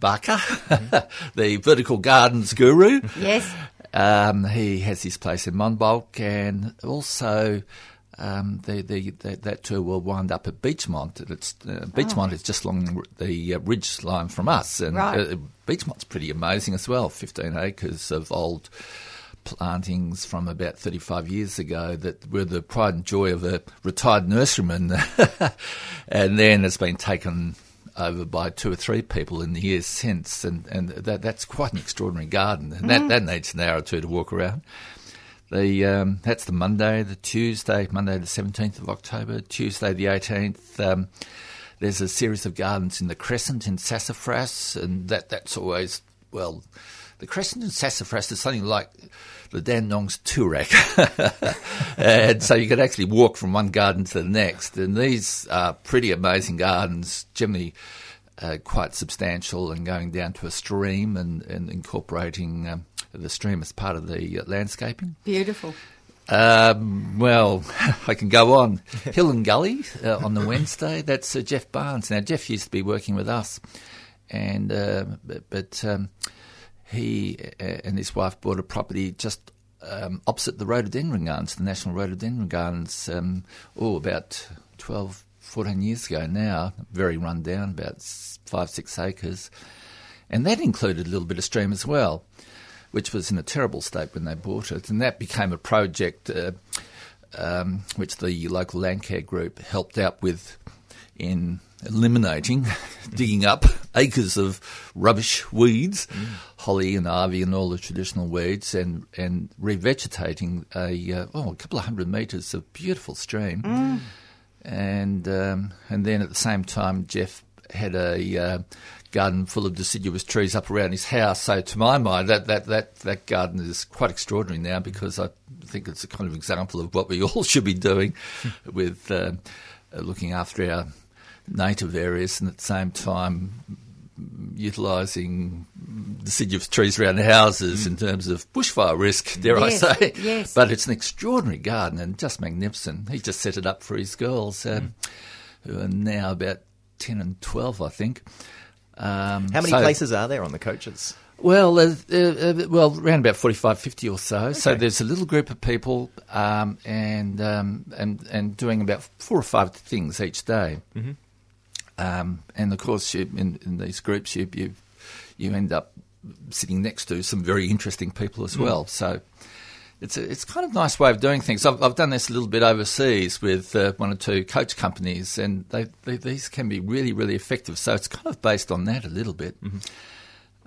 Barker, the vertical gardens guru. Yes. Um, he has his place in Monbulk, and also um, the, the, the, that tour will wind up at Beachmont. It's, uh, Beachmont is just along the uh, ridge line from us, and Right. uh, Beachmont's pretty amazing as well. Fifteen acres of old plantings from about 35 years ago that were the pride and joy of a retired nurseryman, and then it's been taken over by two or three people in the years since, and, and that, that's quite an extraordinary garden, and that, that needs an hour or two to walk around. The um, that's the Monday, the Tuesday, Monday the seventeenth of October, Tuesday the eighteenth. Um, there's a series of gardens in the Crescent in Sassafras, and that that's always well. The Crescent in Sassafras is something like the Dandenongs Toorak, and so you could actually walk from one garden to the next. And these are pretty amazing gardens, generally uh, quite substantial, and going down to a stream and, and incorporating. Um, the stream as part of the uh, landscaping. Beautiful. Um, well, I can go on. Hill and Gully uh, on the Wednesday. That's uh, Jeff Barnes. Now, Jeff used to be working with us, and uh, but, but um, he uh, and his wife bought a property just um, opposite the Rhododendron Gardens, the National Rhododendron Gardens. Um, oh, about 12, 14 years ago now. Very run down, about five, six acres, and that included a little bit of stream as well which was in a terrible state when they bought it, and that became a project uh, um, which the local Landcare group helped out with in eliminating, digging up acres of rubbish weeds, mm. holly and ivy and all the traditional weeds, and and revegetating a uh, oh a couple of hundred metres of beautiful stream, mm. and um, and then at the same time Jeff had a uh, garden full of deciduous trees up around his house. So to my mind, that, that, that, that garden is quite extraordinary now because I think it's a kind of example of what we all should be doing with uh, looking after our native areas and at the same time utilising deciduous trees around houses mm. in terms of bushfire risk, dare yes, I say. Yes. But it's an extraordinary garden and just magnificent. He just set it up for his girls, um, mm. who are now about 10 and 12, I think. Um, How many so, places are there on the coaches? Well, uh, uh, well, around about 45, 50 or so. Okay. So there's a little group of people, um, and um, and and doing about four or five things each day. Mm-hmm. Um, and of course, you, in, in, these groups, you, you you end up sitting next to some very interesting people as mm. well. So it's a, it's kind of a nice way of doing things. I've, I've done this a little bit overseas with uh, one or two coach companies, and they, they, these can be really, really effective. So it's kind of based on that a little bit. Mm-hmm.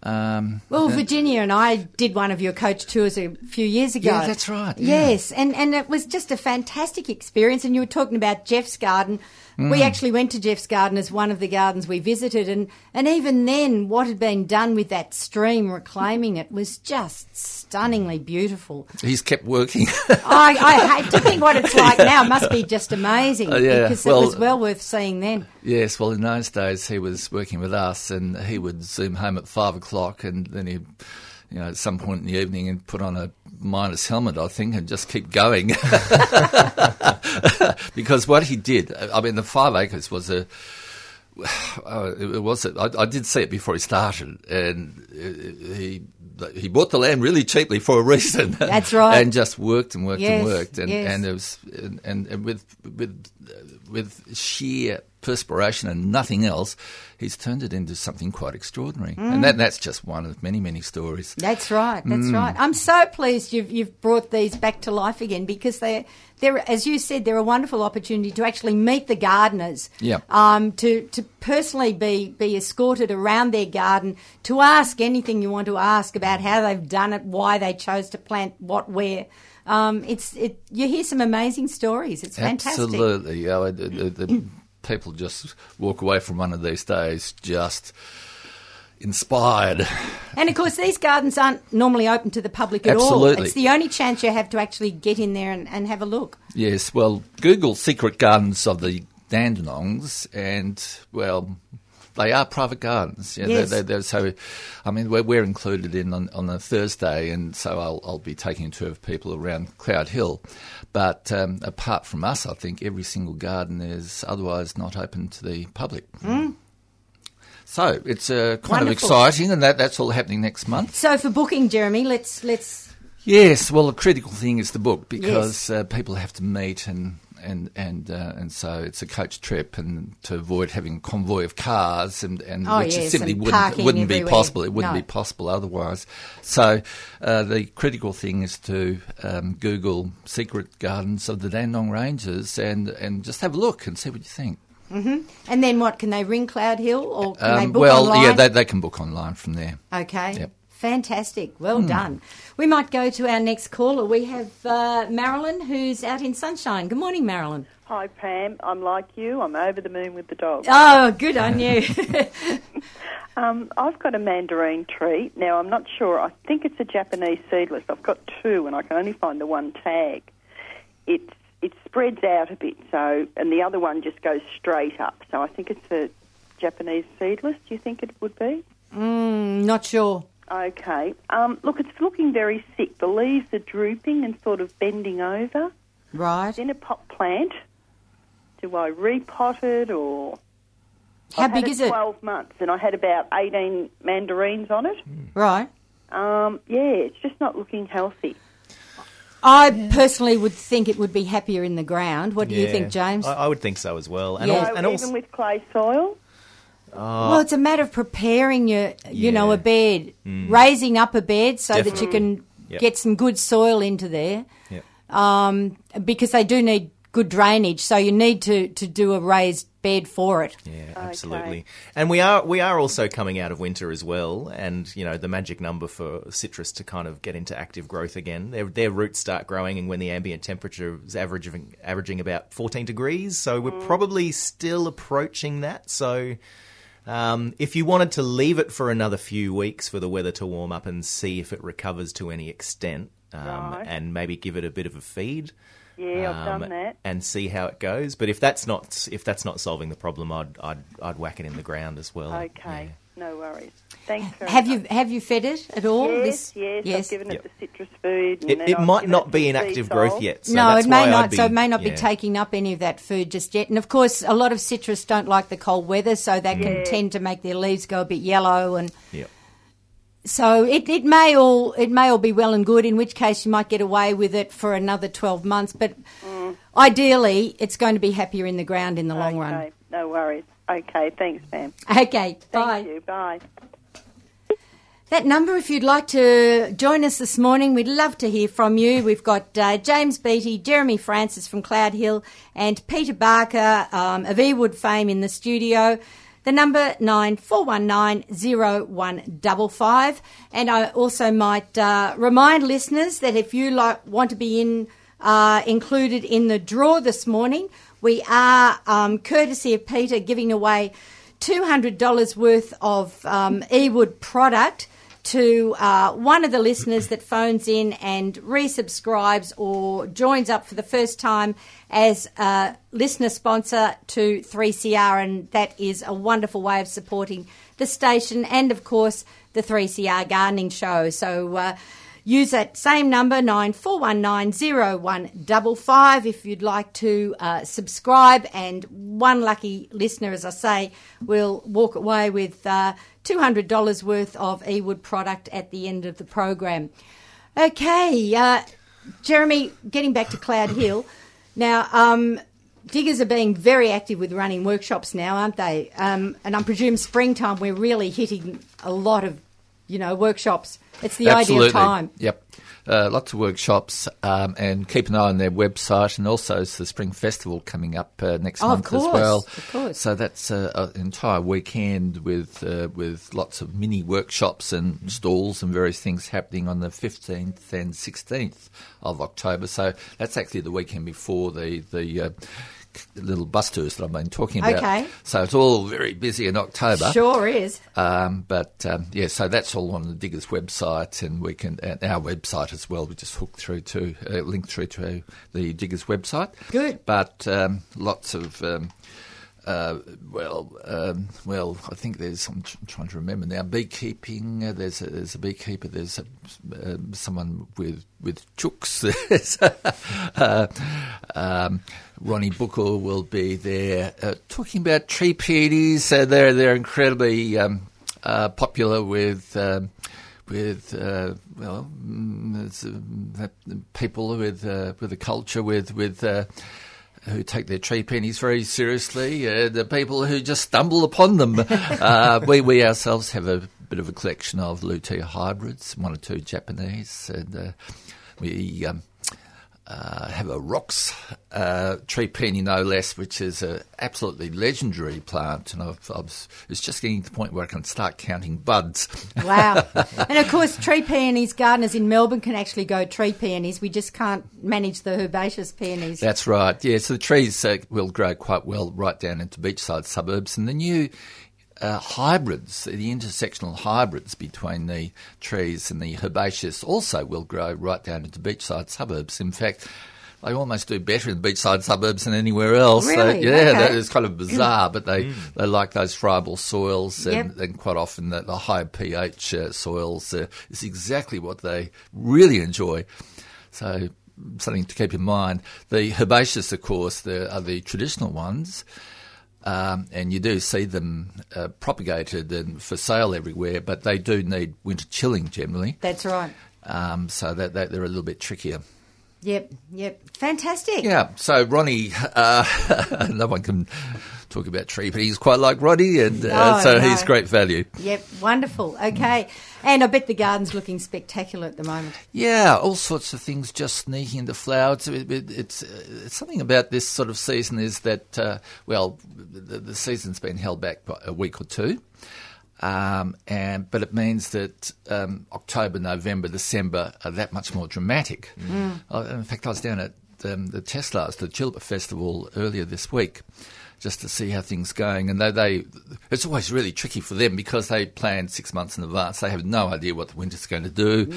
Um, well, Virginia and I did one of your coach tours a few years ago. Yeah, that's right. Yeah. Yes, and, and it was just a fantastic experience. And you were talking about Jeff's garden. Mm. We actually went to Jeff's garden as one of the gardens we visited, and, and even then, what had been done with that stream, reclaiming it, was just stunningly beautiful. He's kept working. I, I, hate to think what it's like now. It must be just amazing uh, yeah. because well, it was well worth seeing then. Yes, well, in those days, he was working with us, and he would zoom home at five o'clock, and then he'd you know, at some point in the evening and put on a minus helmet, I think, and just keep going. because what he did, I mean, the five acres was a. Uh, it was. I, I did see it before he started, and he he bought the land really cheaply for a reason. That's right. and just worked and worked yes, and worked, and yes. and it was and, and with with with sheer perspiration and nothing else, he's turned it into something quite extraordinary. Mm. And that, that's just one of many, many stories. That's right. That's mm. right. I'm so pleased you've, you've brought these back to life again because they're, they're, as you said, they're a wonderful opportunity to actually meet the gardeners. Yeah. Um, to, to personally be, be escorted around their garden, to ask anything you want to ask about how they've done it, why they chose to plant what, where. Um, it's it, you hear some amazing stories. It's fantastic. Absolutely, yeah. The, the, the people just walk away from one of these days just inspired. And of course, these gardens aren't normally open to the public at Absolutely. all. It's the only chance you have to actually get in there and, and have a look. Yes, well, Google Secret Gardens of the Dandenongs, and well, they are private gardens. Yeah, yes. They're, they're, so, I mean, we're, we're included in on, on, a Thursday, and so I'll, I'll be taking a tour of people around Cloudehill. But um, apart from us, I think every single garden is otherwise not open to the public. Mm. So it's uh, kind Wonderful. of exciting, and that, that's all happening next month. So for booking, Jeremy, let's let's. Yes, well, the critical thing is the book because yes. uh, people have to meet and and and uh, and so it's a coach trip, and to avoid having a convoy of cars, and, and oh, which yes, simply and wouldn't wouldn't everywhere. be possible. It wouldn't no. be possible otherwise. So uh, the critical thing is to um, Google secret gardens of the Dandenong Ranges and and just have a look and see what you think. And then what? Can they ring Cloudehill or can they Um, book well, online? yeah, they, they can book online from there. Okay. Yep. Fantastic. Well done. We might go to our next caller. We have uh, Marilyn, who's out in Sunshine. Good morning, Marilyn. Hi, Pam. I'm like you. I'm over the moon with the dog. Oh, good on you. Um, I've got a mandarin tree. Now, I'm not sure. I think it's a Japanese seedless. I've got two, and I can only find the one tag. It it spreads out a bit, so and the other one just goes straight up. So I think it's a Japanese seedless. Do you think it would be? mm, not sure. Okay. Um, look, it's looking very sick. The leaves are drooping and sort of bending over. Right. It's in a pot plant. Do I repot it or? How I've big had is it? 12 months, and I had about 18 mandarins on it. Right. Um, yeah, it's just not looking healthy. I personally would think it would be happier in the ground. What do you think, James? I, I would think so as well. And, Yeah. al- So and even also, with clay soil. Well, it's a matter of preparing your, you know, a bed, raising up a bed so that you can Yep. get some good soil into there. Yep. um, because they do need good drainage. So you need to, to do a raised bed for it. Yeah, absolutely. And we are we are also coming out of winter as well, and you know the magic number for citrus to kind of get into active growth again. Their their roots start growing, and when the ambient temperature is averaging averaging about fourteen degrees, so we're probably still approaching that. So. Um, if you wanted to leave it for another few weeks for the weather to warm up and see if it recovers to any extent, um, Right. and maybe give it a bit of a feed, Yeah, I've um, done that. and see how it goes. But if that's not if that's not solving the problem, I'd I'd, I'd whack it in the ground as well. Okay, no worries. Thanks Have much. you have you fed it at all? Yes, This- yes, I've given Yep. it the citrus food. and It, it might not it be in active growth salt. yet. So no, that's it may why not. Be- so it may not be taking up any of that food just yet. And of course, a lot of citrus don't like the cold weather, so that can tend to make their leaves go a bit yellow. And Yep. so it, it may all it may all be well and good. In which case, you might get away with it for another twelve months. But mm. ideally, it's going to be happier in the ground in the long run. No worries. Okay, thanks, ma'am. Okay, bye. Thank you. Bye. That number, if you'd like to join us this morning, we'd love to hear from you. We've got uh, James Beattie, Jeremy Francis from Cloudehill, and Peter Barker um, of Ewood fame in the studio. The number nine four one nine zero one double five. And I also might uh, remind listeners that if you like want to be in uh, included in the draw this morning, we are um, courtesy of Peter giving away $200 worth of um, eWood product to uh, one of the listeners that phones in and resubscribes or joins up for the first time as a listener sponsor to 3CR, and that is a wonderful way of supporting the station and, of course, the 3CR Gardening Show. So, uh, Use that same number, 94190155, if you'd like to uh, subscribe. And one lucky listener, as I say, will walk away with uh, $200 worth of eWood product at the end of the program. Okay, uh, Jeremy, getting back to Cloudehill. Now, um, diggers are being very active with running workshops now, aren't they? Um, and I presume springtime we're really hitting a lot of, you know, workshops. It's the Absolutely. ideal time. Yep. Uh, lots of workshops, um, and keep an eye on their website, and also it's the Spring Festival coming up uh, next Oh, month course, as well. of course. So that's uh, an entire weekend with uh, with lots of mini workshops and stalls and various things happening on the fifteenth and sixteenth of October. So that's actually the weekend before the the. Little bus tours that I've been talking about. Okay. So it's all very busy in October. Sure is. Um, but um, yeah, so that's all on the Diggers website, and we can and our website as well. We just hook through to uh, link through to the Diggers website. Good. but um, lots of. Uh, well, um, well, I think there's. I'm tr- trying to remember now. Beekeeping. Uh, there's a, there's a beekeeper. There's a, uh, someone with with chooks. Uh, um, Ronnie Booker will be there uh, talking about tree peonies. Uh, they're they're incredibly um, popular with. Um, with uh, well, mm, uh, people with uh, with a culture with with who take their tree peonies very seriously, uh, the people who just stumble upon them. uh, we we ourselves have a bit of a collection of lutea hybrids, one or two Japanese, and uh, we. Um, uh, have a Rock's uh, tree peony, no less, which is an absolutely legendary plant. And I've, I was, it's just getting to the point where I can start counting buds. Wow. and of course, tree peonies, gardeners in Melbourne can actually go tree peonies. We just can't manage the herbaceous peonies. That's right. Yeah, so the trees uh, will grow quite well right down into beachside suburbs. And the new uh, hybrids, the intersectional hybrids between the trees and the herbaceous also will grow right down into beachside suburbs. In fact, they almost do better in beachside suburbs than anywhere else. Really? yeah, Okay. that is kind of bizarre, but they, they like those friable soils, and, Yep. and quite often the, the high pH uh, soils uh, is exactly what they really enjoy. So something to keep in mind. The herbaceous, of course, the, are the traditional ones. Um, and you do see them uh, propagated and for sale everywhere, but they do need winter chilling generally, That's right. um, so that, that they're a little bit trickier. Yep, yep. Fantastic. Yeah, so Ronnie, uh, no one can talk about tree, but he's quite like Ronnie, and uh, Oh, so no. he's great value. Yep, wonderful. Okay. And I bet the garden's looking spectacular at the moment. Yeah, all sorts of things just sneaking into flower. It's, it, it- it's, uh, it's something about this sort of season is that, uh, well, the, the season's been held back by a week or two. Um, and but it means that um, October, November, December are that much more dramatic. Uh, in fact, I was down at um, the Tesselaars, the Tulip Festival, earlier this week, just to see how things going. And they, they, it's always really tricky for them because they plan six months in advance. They have no idea what the winter's going to do,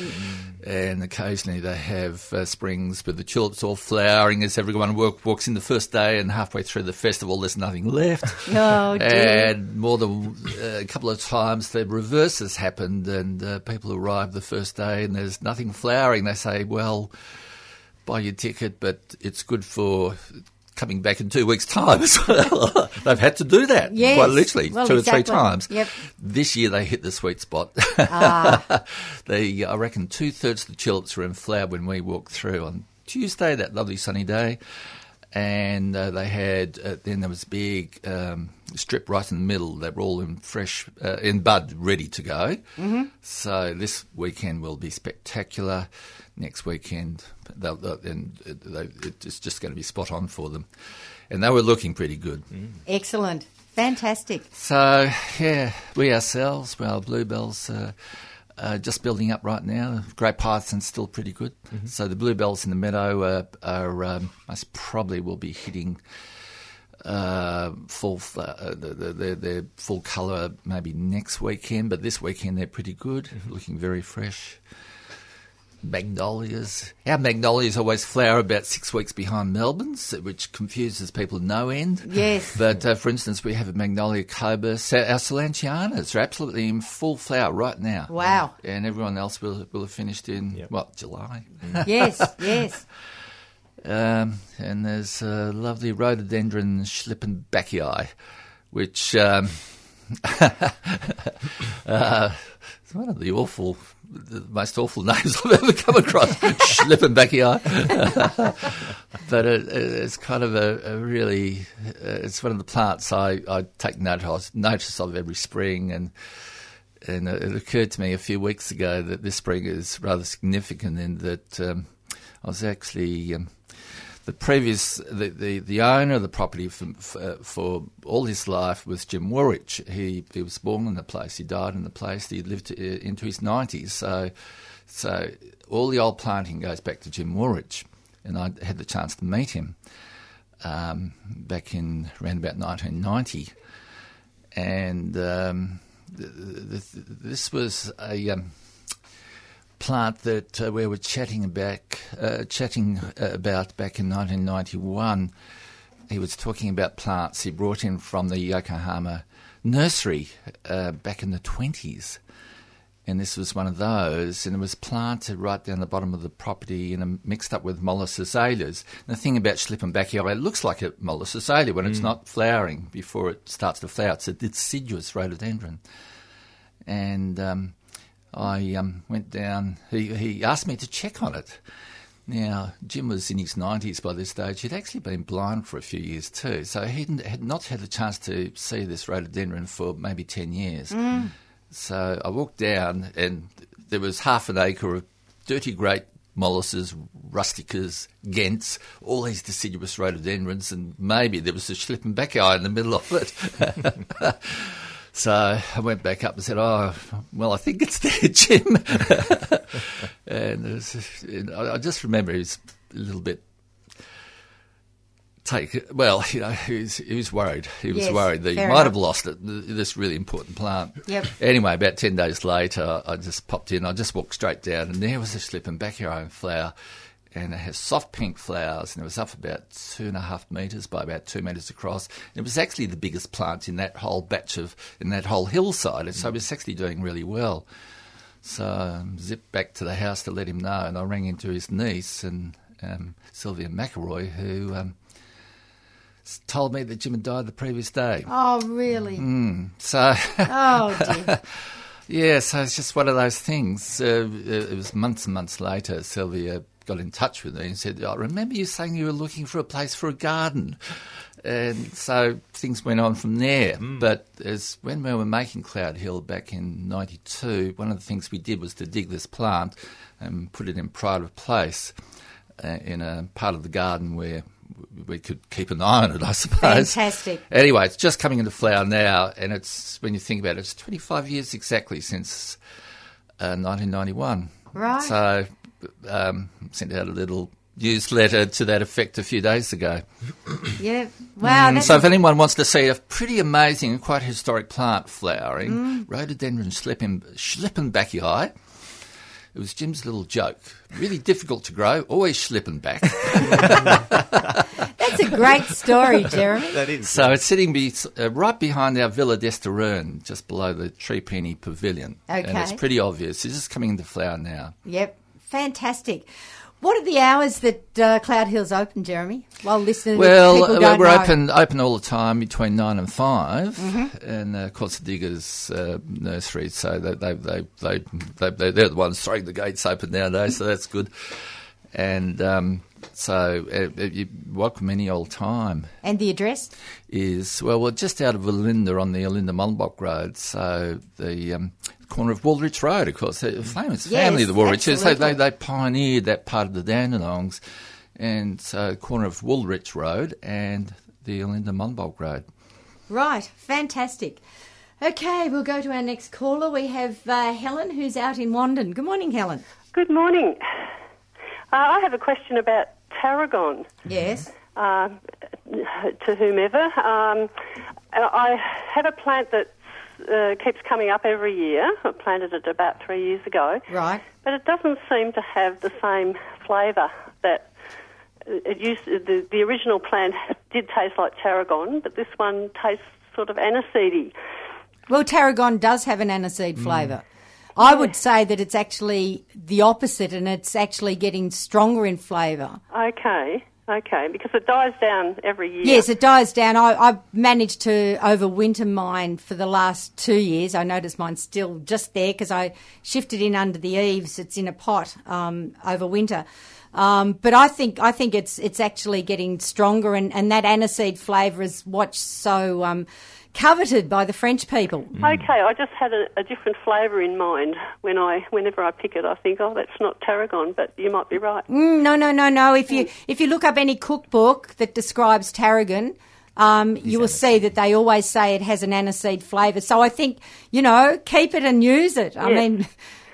and occasionally they have uh, springs with the tulips all flowering as everyone walk, walks in the first day, and halfway through the festival, there's nothing left. Oh, dear. And more than uh, a couple of times, the reverse has happened, and uh, people arrive the first day and there's nothing flowering. They say, "Well, buy your ticket, but it's good for." Coming back in two weeks' time. They've had to do that Yes. quite literally Well, two or three times. Yep. This year they hit the sweet spot. Ah. the I reckon two thirds of the tulips were in flower when we walked through on Tuesday, that lovely sunny day, and uh, they had uh, then there was a big um, strip right in the middle. They were all in fresh uh, in bud, ready to go. Mm-hmm. So this weekend will be spectacular. Next weekend, they'll, they'll, and they, it's just going to be spot on for them. And they were looking pretty good. Excellent. Fantastic. So, yeah, we ourselves, well, Bluebells uh, are just building up right now. Great Python's still pretty good. So the Bluebells in the meadow are, are um, most probably will be hitting uh, full uh, the- the- their, their full colour maybe next weekend, but this weekend they're pretty good, looking very fresh. Magnolias. Our magnolias always flower about six weeks behind Melbourne's, which confuses people no end. Yes. But uh, for instance, we have a Magnolia kobus. Sa- Our Soulangeanas are absolutely in full flower right now. Wow. And everyone else will will have finished in Yep. what July. Yes, yes. Um, and there's a lovely rhododendron Schlippenbachii, which um, uh, it's one of the awful, the most awful names I've ever come across. Schlippenbachii. but it, it's kind of a, a really, uh, it's one of the plants I, I take notice, notice of every spring and. And it occurred to me a few weeks ago that this spring is rather significant in that um, I was actually um, the previous the, the, the owner of the property for, for, for all his life was Jim Woolrich. He he was born in the place. He died in the place. He lived uh, into his nineties. So so all the old planting goes back to Jim Woolrich, and I had the chance to meet him um, back in around about 1990, and. Um, th- th- this was a um, plant that uh, we were chatting about, uh, chatting uh, about back in 1991. He was talking about plants he brought in from the Yokohama nursery uh, back in the 20s. And this was one of those, and it was planted right down the bottom of the property and mixed up with Mollis azaleas. And the thing about Schlippenbachii, it looks like a Mollis azalea when it's not flowering before it starts to flower. It's a deciduous rhododendron. And um, I um, went down, he, he asked me to check on it. Now, Jim was in his 90s by this stage. He'd actually been blind for a few years too, so he had not had a chance to see this rhododendron for maybe 10 years. So I walked down, and there was half an acre of dirty great molluses, rusticas, Ghents, all these deciduous rhododendrons, and maybe there was a Schlippenbachii in the middle of it. so I went back up and said, "Oh, well, I think it's there, Jim." and, was, I just remember he was a little bit take well, you know, he was, he was worried. He was Yes, worried that he might enough. have lost it. This really important plant. Yep. Anyway, about ten days later, I just popped in. I just walked straight down, and there was a Schlippenbachii flower, and it has soft pink flowers, and it was up about two and a half metres by about two metres across. And it was actually the biggest plant in that whole batch of in that whole hillside, and so it was actually doing really well. So I zipped back to the house to let him know, and I rang into his niece and um, Sylvia McElroy, who um, told me that Jim had died the previous day. Oh, really? So Oh, dear. yeah, so it's just one of those things. Uh, it was months and months later. Sylvia got in touch with me and said, "I remember you saying you were looking for a place for a garden." And so things went on from there. But as when we were making Cloudehill back in '92, one of the things we did was to dig this plant and put it in pride of place uh, in a part of the garden where we could keep an eye on it, I suppose. Fantastic. Anyway, it's just coming into flower now, and it's when you think about it, it's 25 years exactly since uh, 1991. Right. So, um, sent out a little newsletter to that effect a few days ago. Yeah. Wow. Mm, so, if anyone wants to see a pretty amazing and quite historic plant flowering, rhododendron schlippen, Schlippenbachii. It was Jim's little joke. Really difficult to grow, always slipping back. that's a great story, Jeremy. That is. So it's sitting be, uh, right behind our Villa d'Estererne, just below the Tree Peony Pavilion. And it's pretty obvious. It's just coming into flower now. Yep. Fantastic. What are the hours that uh, Cloudehill's open, Jeremy? While listeners, Well, people uh, we're know. open open all the time between nine and 5 Mm-hmm. and uh, of course the Diggers uh, Nursery. So they they they, they they they're the ones throwing the gates open nowadays. So that's good. And um, so uh, uh, you welcome any old time. And the address? is well, we're just out of Olinda on the Olinda Monbulk Road, so the um, corner of Woolrich Road, of course. The famous Yes, family, the Woolriches, they, they, they pioneered that part of the Dandenongs, and so corner of Woolrich Road and the Olinda Monbulk Road. Right. Fantastic. Okay, we'll go to our next caller. We have uh, Helen, who's out in Wandin. Good morning, Helen. Good morning. Uh, I have a question about tarragon Yes. uh, to whomever. Um, I have a plant that uh, keeps coming up every year. I planted it about three years ago, Right. but it doesn't seem to have the same flavour that it used. The, the original plant did taste like tarragon, but this one tastes sort of aniseedy. Well, tarragon does have an aniseed flavour. I would say that it's actually the opposite, and it's actually getting stronger in flavour. Okay, okay, because it dies down every year. Yes, it dies down. I, I've managed to overwinter mine for the last two years. I noticed mine's still just there because I shifted in under the eaves. It's in a pot um, over winter. Um, but I think I think it's it's actually getting stronger, and, and that aniseed flavour is what's so um, coveted by the French people. Okay, I just had a, a different flavour in mind when I, whenever I pick it, I think, oh, that's not tarragon, but you might be right. Mm, no, no, no, no. If you if you look up any cookbook that describes tarragon, um, you will see that they always say it has an aniseed flavour. So I think you know, keep it and use it. I Yes. mean,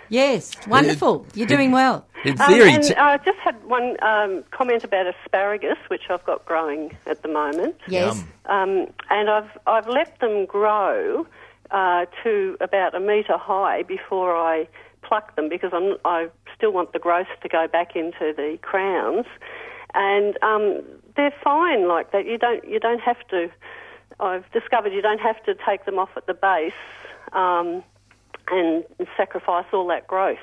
yes, wonderful. You're doing well. In Um, theory, and t- I just had one um, comment about asparagus, which I've got growing at the moment. Yes. Um, and I've I've let them grow uh, to about a metre high before I pluck them because I'm, I still want the growth to go back into the crowns, and um, they're fine like that. You don't you don't have to. I've discovered you don't have to take them off at the base um, and sacrifice all that growth.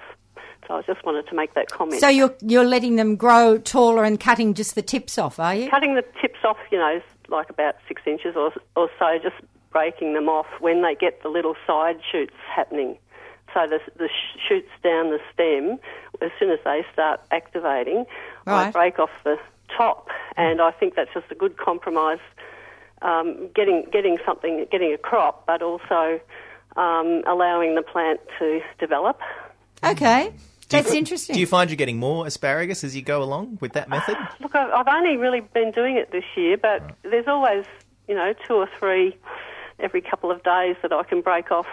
So I just wanted to make that comment. So you're you're letting them grow taller and cutting just the tips off, are you? cutting the tips off, you know, like about six inches or, or so, just breaking them off when they get the little side shoots happening. So the, the shoots down the stem, as soon as they start activating, I break off the top, and I think that's just a good compromise. Um, getting getting something, getting a crop, but also um, allowing the plant to develop. Okay. Do Do you That's interesting. Do you find you're getting more asparagus as you go along with that method? Look, I've, I've only really been doing it this year, but there's always, you know, two or three every couple of days that I can break off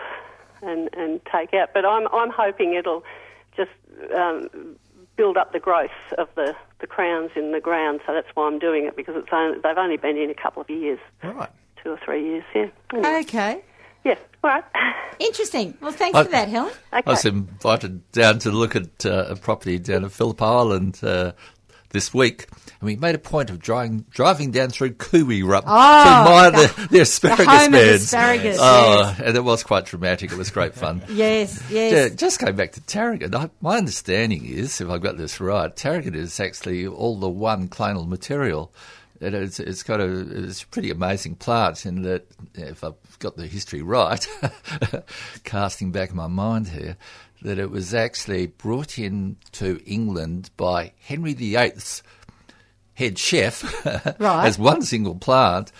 and, and take out. But I'm I'm hoping it'll just um, build up the growth of the, the crowns in the ground. So that's why I'm doing it because it's only, they've only been in a couple of years, Right. two or three years. Yeah. Anyway, Okay. Yeah. All right. Interesting. Well, thanks I- for that, Helen. Okay. I was invited down to look at uh, a property down at Phillip Island uh, this week, and we made a point of driving driving down through Cooree Oh, to admire the- the, the asparagus home of beds. asparagus, Oh, yes. and it was quite dramatic. It was great fun. Yes, yes. Yeah, just going back to Tarragon, I, my understanding is, if I've got this right, Tarragon is actually all the one clonal material. It is, it's got a, it's a pretty amazing plant in that, if I've got the history right, casting back my mind here, that it was actually brought in to England by Henry VIII's head chef Right. as one single plant.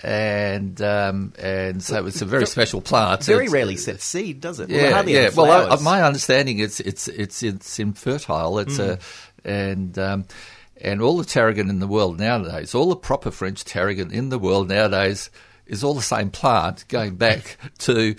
And um, and so it's a very special plant. Very It's- rarely sets seed, does it? Well, yeah, hardly yeah. Well, I, my understanding is it's it's it's infertile. It's a and um, and all the tarragon in the world nowadays, all the proper French tarragon in the world nowadays is all the same plant, going back to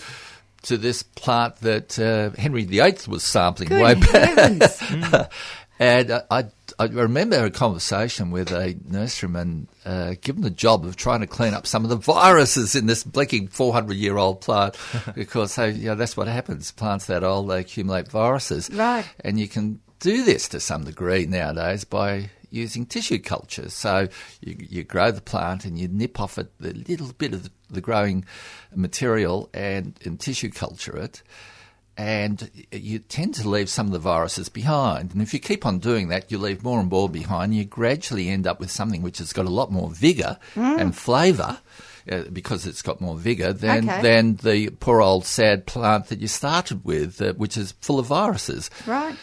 to this plant that uh, Henry VIII was sampling Good way back. And I, I remember a conversation with a nurseryman uh, given the job of trying to clean up some of the viruses in this blinking 400 year old plant because they, you know, that's what happens. Plants that old, they accumulate viruses. Right. And you can do this to some degree nowadays by using tissue culture. So you, you grow the plant and you nip off it the little bit of the, growing material and, and tissue culture it and you tend to leave some of the viruses behind. And if you keep on doing that, you leave more and more behind. You gradually end up with something which has got a lot more vigour and flavour. Uh, because it's got more vigour than Okay. than the poor old sad plant that you started with, uh, which is full of viruses. Right.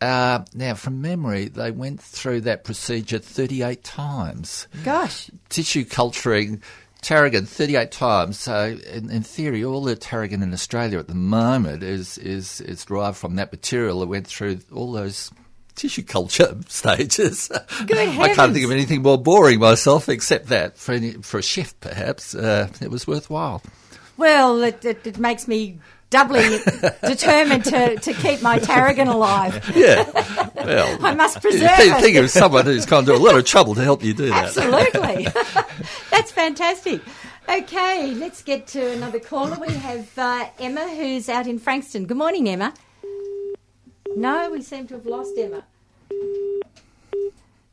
Uh, now, from memory, they went through that procedure 38 times Gosh. tissue culturing tarragon 38 times. So, in, in theory, all the tarragon in Australia at the moment is, is, is derived from that material that went through all those tissue culture stages. Good I can't think of anything more boring myself except that. For, any, for a chef, perhaps, uh, it was worthwhile. Well, it, it, it makes me doubly determined to, to keep my tarragon alive. Yeah. Well, I must preserve think, it. think of someone who's gone to a lot of trouble to help you do that. Absolutely. That's fantastic. Okay, let's get to another caller. We have uh, Emma, who's out in Frankston. Good morning, Emma. No, we seem to have lost Emma.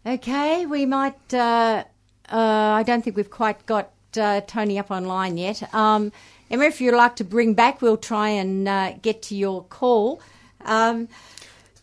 Okay, we might. Uh, uh, I don't think we've quite got uh, Tony up online yet. Um, Emma, if you'd like to bring back, we'll try and uh, get to your call. Um,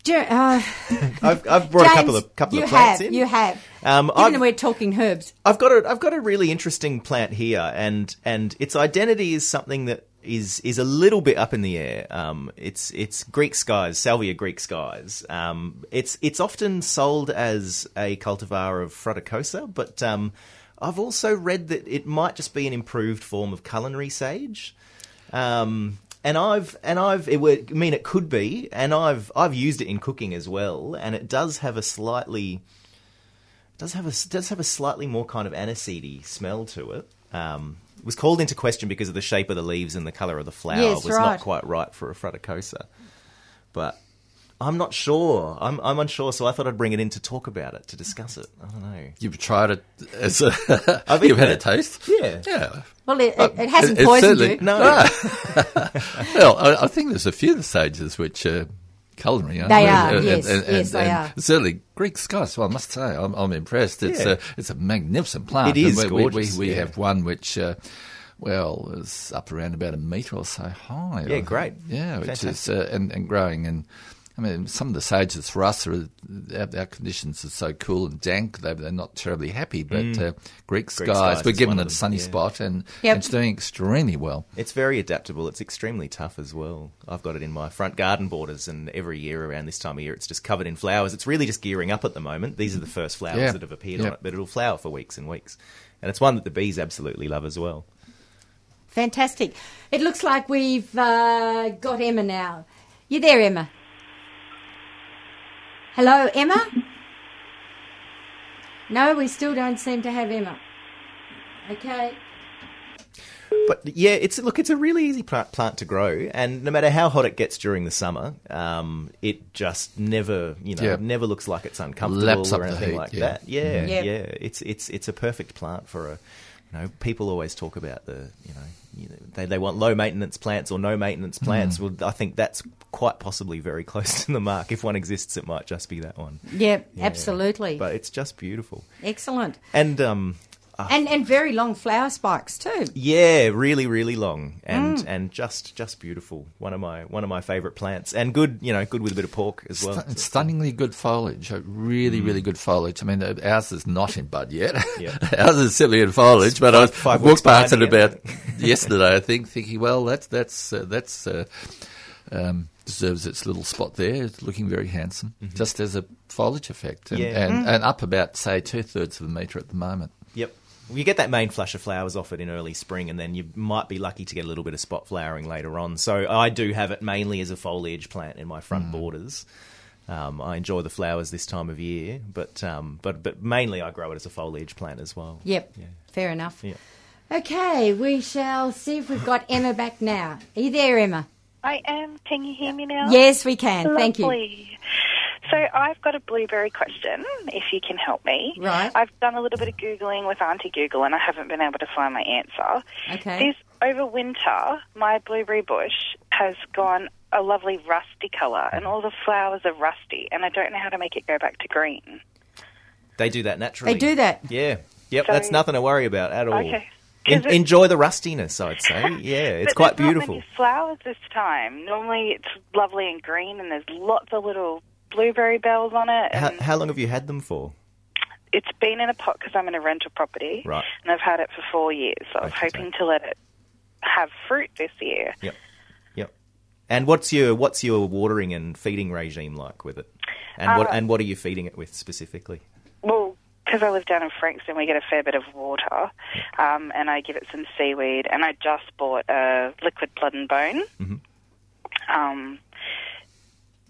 Jer- uh, I've, I've brought a couple of couple of plants have, in. You have. Um, Given I've- we're talking herbs. I've got a I've got a really interesting plant here, and and its identity is something that is is a little bit up in the air. Um, it's it's Greek skies, Salvia Greek skies. Um, it's it's often sold as a cultivar of fruticosa, but um, I've also read that it might just be an improved form of culinary sage. Um, and I've and I've it would I mean it could be, and I've I've used it in cooking as well, and it does have a slightly does have a does have a slightly more kind of aniseedy smell to it. Um, it was called into question because of the shape of the leaves and the color of the flower Yes, was right. not quite right for a fruticosa. But I'm not sure. I'm I'm unsure. So I thought I'd bring it in to talk about it to discuss it. I don't know. You've tried it as a. I've you've had eaten a taste? Yeah. Yeah. Well, it, it, it hasn't It- it poisoned certainly- you. No. well, I, I think there's a few of the sages which are culinary. aren't They there? are, And- yes, and- yes, and- they and are. Certainly, Greek skies. Well, I must say, I'm, I'm impressed. It's Yeah. a it's a magnificent plant. It is we, gorgeous, We, we, we yeah. have one which. Uh, well, is up around about a metre or so high. Yeah, great. Yeah, which Fantastic. is uh, and, and growing and. I mean, some of the sages for us are our, our conditions are so cool and dank; they, they're not terribly happy. But uh, Greek, skies, Mm. skies we're given one it of a them, sunny yeah. spot, and, Yep. and it's doing extremely well. It's very adaptable. It's extremely tough as well. I've got it in my front garden borders, and every year around this time of year, it's just covered in flowers. It's really just gearing up at the moment. These are the first flowers Yeah. that have appeared Yeah. on it, but it'll flower for weeks and weeks. And it's one that the bees absolutely love as well. Fantastic. It looks like we've uh, got Emma now. You there, Emma? Hello, Emma? No, we still don't seem to have Emma. Okay. But yeah, it's look, it's a really easy plant, plant to grow, and no matter how hot it gets during the summer, um, it just never, you know, Yeah. never looks like it's uncomfortable Laps or anything heat, like yeah. that. Yeah, Yep. yeah, it's it's it's a perfect plant for a. You know, people always talk about the, you know, you know they, they want low maintenance plants or no maintenance plants. Well, I think that's quite possibly very close to the mark. If one exists, it might just be that one. Yep, Yeah. absolutely. But it's just beautiful, Excellent. and um, And and very long flower spikes too. Yeah, really, really long and Mm. and just just beautiful. One of my one of my favourite plants, and good, you know, good with a bit of pork as well. Stu- stunningly good foliage, really, really good foliage. I mean, uh, ours is not in bud yet. Yeah. ours is simply in foliage, but I was five weeks walked past it about yesterday. I think, thinking, well, that's that's uh, that's uh, um, deserves its little spot there. It's looking very handsome, just as a foliage effect, and Mm-hmm. Yeah. and, and up about say two thirds of a metre at the moment. Yep. You get that main flush of flowers off it in early spring, and then you might be lucky to get a little bit of spot flowering later on. So I do have it mainly as a foliage plant in my front borders. Um, I enjoy the flowers this time of year, but um, but but mainly I grow it as a foliage plant as well. Yep. Yeah. Fair enough. Yeah. Okay, we shall see if we've got Emma back now. Are you there, Emma? I am. Can you hear me now? Yes, we can. Thank you. Lovely. So I've got a blueberry question, if you can help me. Right. I've done a little bit of Googling with Auntie Google and I haven't been able to find my answer. Okay. This over winter, my blueberry bush has gone a lovely rusty colour and all the flowers are rusty and I don't know how to make it go back to green. They do that naturally. They do that. Yeah. Yep. So- that's nothing to worry about at all. Okay. En- enjoy the rustiness, I'd say. Yeah, it's But quite there's beautiful. Not many flowers this time. Normally it's lovely and green and there's lots of little blueberry bells on it. How, how long have you had them for? it's been in a pot because I'm in a rental property, Right. and I've had it for four years. So I was hoping to let it have fruit this year. Yep. Yep. And what's your what's your watering and feeding regime like with it? And what Uh, and what are you feeding it with specifically? Well, because I live down in Frankston, we get a fair bit of water, um, and I give it some seaweed. And I just bought a liquid blood and bone. Mm-hmm. Um,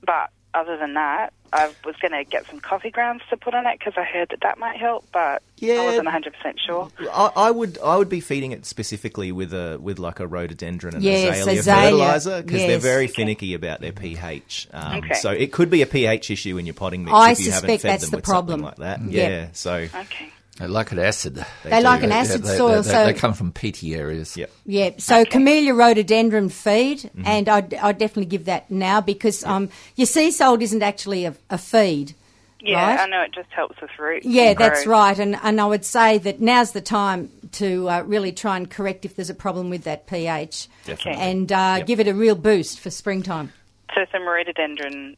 but other than that, I was going to get some coffee grounds to put on it because I heard that that might help, but Yeah. I wasn't 100% sure. I, I would I would be feeding it specifically with a with like a rhododendron and Yes, azalea, azalea. fertilizer because they're Yes. very finicky about their pH. Um, Okay. So it could be a pH issue in your potting mix I if you haven't suspect fed that's them the with problem. something like that. Yep. Yeah. So Okay. They like an acid. They do. like an Yeah, acid they, soil, they, so they come from peaty areas. yep. Yeah, so camellia rhododendron feed, Mm-hmm. and I'd, I'd definitely give that now because um, your sea salt isn't actually a, a feed. Yeah, right? I know it just helps with roots. Yeah, and that's right, and and I would say that now's the time to uh, really try and correct if there's a problem with that pH, Definitely. and uh, Yep. give it a real boost for springtime. So some rhododendron.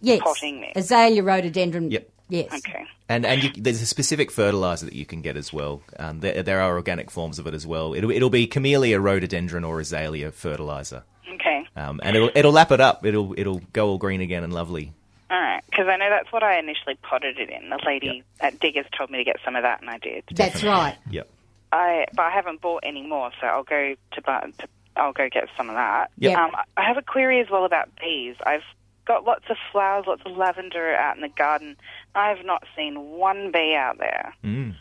Yes, Potting mix. azalea rhododendron. Yep. Yes. Okay. And and you, there's a specific fertilizer that you can get as well. Um, there, there are organic forms of it as well. It'll, it'll be camellia, rhododendron, or azalea fertilizer, Okay. um, and it'll it'll lap it up. It'll it'll go all green again and lovely. All right. Because I know that's what I initially potted it in. The lady at Diggers told me to get some of that, and I did. That's right. Yep. I but I haven't bought any more, so I'll go to, bu- to I'll go get some of that. Yep. Um, I have a query as well about bees. I've got lots of flowers, lots of lavender out in the garden. I have not seen one bee out there. Mm.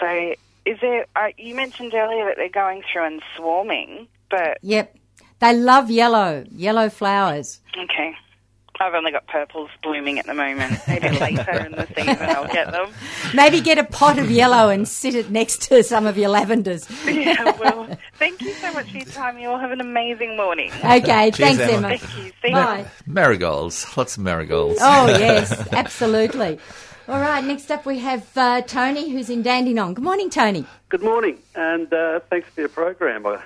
So, is there? Uh, you mentioned earlier that they're going through and swarming, but Yep. They love yellow, yellow flowers. okay. I've only got purples blooming at the moment. Maybe later in the season I'll get them. Maybe get a pot of yellow and sit it next to some of your lavenders. Yeah, well, thank you so much for your time. You all have an amazing morning. Okay, thanks, Emma. Emma. Thank you. See you. Bye. Marigolds, lots of marigolds. Oh, yes, absolutely. All right, next up we have uh, Tony, who's in Dandenong. Good morning, Tony. Good morning, and uh, thanks for your program. I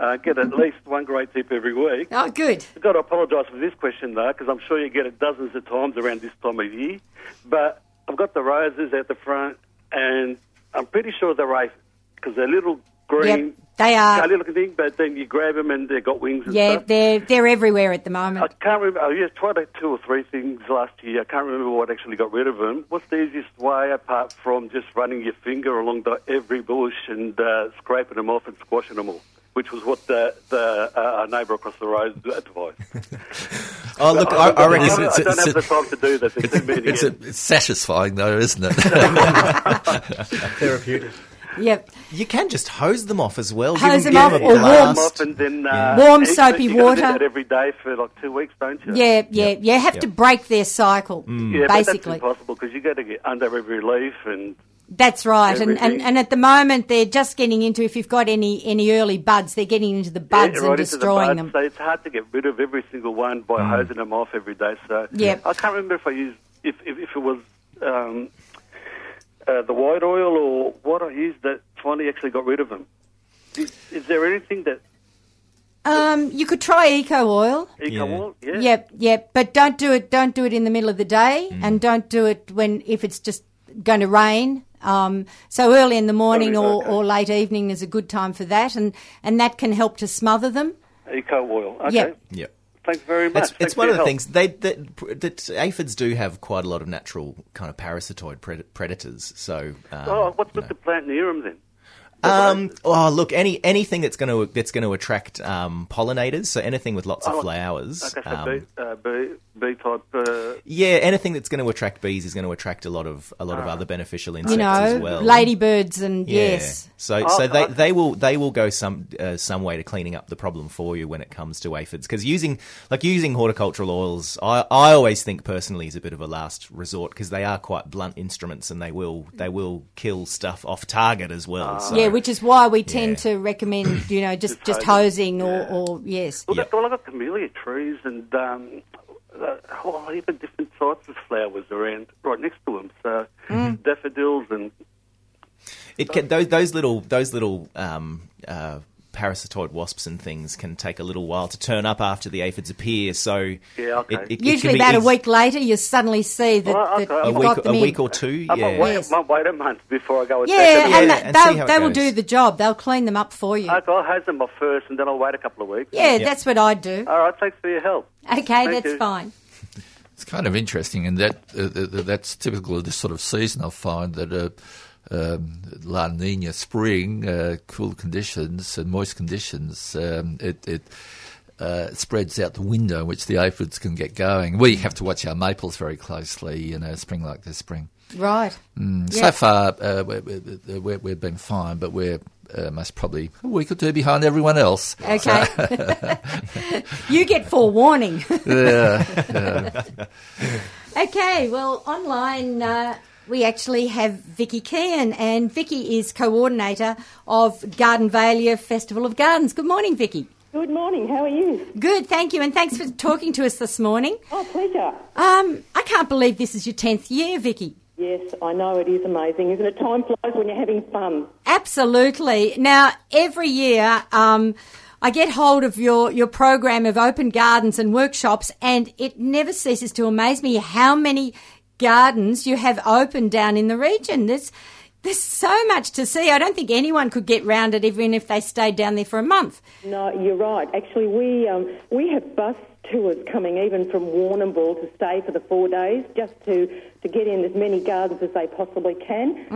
uh, get at least one great tip every week. Oh, good. I've got to apologise for this question, though, because I'm sure you get it dozens of times around this time of year. But I've got the roses at the front, and I'm pretty sure they're rafe because they're little green, Yep, they are. curly looking thing, but then you grab them and they've got wings and Yeah, stuff. they're they're everywhere at the moment. I can't remember. Oh, yeah, tried two or three things last year. I can't remember what actually got rid of them. What's the easiest way apart from just running your finger along the, every bush and uh, scraping them off and squashing them all? Which was what the, the uh, our neighbour across the road advised. Oh, look, I, I reckon. It's- I don't it's- have the time to do that. There's too. It's, a, it's satisfying, though, isn't it? Therapeutic. Yep. You can just hose them off as well. Hose them off a or blast. warm- off and then uh, Warm eat, soapy you water. Do that every day for like two weeks, don't you? Yeah, yeah. You have to break their cycle, Yeah, but that's impossible because you got to get under every leaf and That's right, and, and and at the moment they're just getting into if you've got any any early buds, they're getting into the buds yeah, and right into destroying the them. So it's hard to get rid of every single one by hosing them off every day. So Yep. I can't remember if I used if if, if it was um, uh, the white oil or what I used that finally actually got rid of them. Is, is there anything that Um, you could try eco oil. eco Yeah. oil? Yeah. Yep, yep, but don't do it. Don't do it in the middle of the day, Mm. and don't do it when if it's just going to rain. Um, so early in the morning Early, or, okay. or late evening is a good time for that, and and that can help to smother them. Eco oil. Okay. Yep. Yep. Thanks very much. It's, it's one of the help. things they that, that aphids do have quite a lot of natural kind of parasitoid pred- predators. So, um, Oh, what's you with the plant near them then? Um, oh, look, any anything that's going to that's going to attract um, pollinators. So anything with lots of Oh, flowers. Okay, so um, B, uh, B, B type. Uh, yeah, anything that's going to attract bees is going to attract a lot of a lot of other beneficial insects You know, as well. ladybirds and Yeah. yes, So Oh, so they, I- they will they will go some uh, some way to cleaning up the problem for you when it comes to aphids because using like using horticultural oils I, I always think personally is a bit of a last resort because they are quite blunt instruments and they will they will kill stuff off target as well. so- yeah, which is why we tend Yeah. to recommend you know just Just just hosing. hosing or, or yes. well, Yep. that's all I got camellia trees and um, uh, oh, even different types of flowers around right next to them. So Mm. daffodils and It can, those those little those little um, uh, parasitoid wasps and things can take a little while to turn up after the aphids appear. So Yeah, okay. it, it, it Usually can be about a week later, you suddenly see that, that okay. you've a got week them a in. week or two. I Yeah, might, wait, Yes. might wait a month before I go and Yeah, take them. and Yeah, that- and they'll, how it they will goes. do the job. They'll clean them up for you. Okay, I'll hose them off first and then I'll wait a couple of weeks. Yeah, that's what I'd do. All right, thanks for your help. Okay, Thank that's you. fine. It's kind of interesting, and that uh, uh, that's typical of this sort of season. I find that uh, um, La Nina spring, uh, cool conditions and moist conditions, um, it, it uh, spreads out the window in which the aphids can get going. We have to watch our maples very closely in a spring like this spring. Right. Mm, Yeah. So far, uh, we- we've been fine, but we're uh, most probably a week or two behind everyone else. Okay. you get forewarning. Yeah. okay, well, online uh, we actually have Vicky Kean, and Vicky is coordinator of Gardivalia Festival of Gardens. Good morning, Vicky. Good morning. How are you? Good, thank you, and thanks for talking to us this morning. Oh, pleasure. Um, I can't believe this is your 10th year, Vicky. Yes, I know it is amazing, isn't it? Time flies when you're having fun. Absolutely. Now, every year, um, I get hold of your, your program of open gardens and workshops, and it never ceases to amaze me how many gardens you have open down in the region. There's, there's so much to see. I don't think anyone could get round it even if they stayed down there for a month. No, you're right. Actually, we um, we have bus tours coming even from Warrnambool to stay for the four days, just to, to get in as many gardens as they possibly can.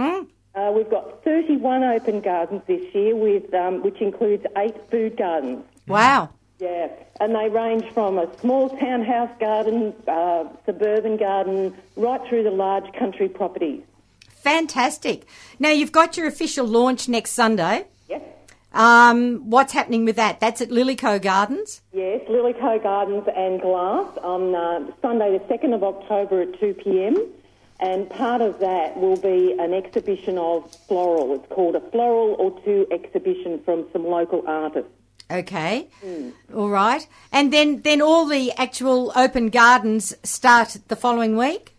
Uh, we've got 31 open gardens this year, with um, which includes eight food gardens. Wow. Yeah, and they range from a small townhouse garden, uh, suburban garden, right through the large country properties. Fantastic. Now, you've got your official launch next Sunday. Yes. Um, what's happening with that? That's at Lilico Gardens. Yes, Lilico Gardens and Glass on uh, Sunday, the 2nd of October at 2 pm. And part of that will be an exhibition of floral. It's called a floral or two exhibition from some local artists. Okay. All right. And then, then all the actual open gardens start the following week?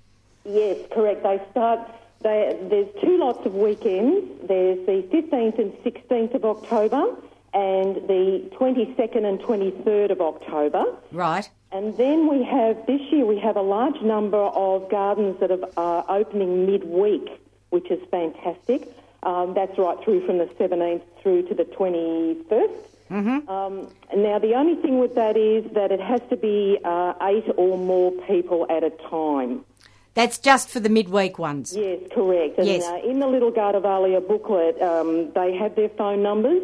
Yes, correct. They start. They, there's two lots of weekends. There's the 15th and 16th of October, and the 22nd and 23rd of October. Right. And then we have this year we have a large number of gardens that are opening midweek, which is fantastic. Um, that's right through from the 17th through to the 21st. Mm-hmm. Um, now, the only thing with that is that it has to be uh, eight or more people at a time. That's just for the midweek ones. Yes, correct. And Yes. uh, in the Little Gardivalia booklet, um, they have their phone numbers.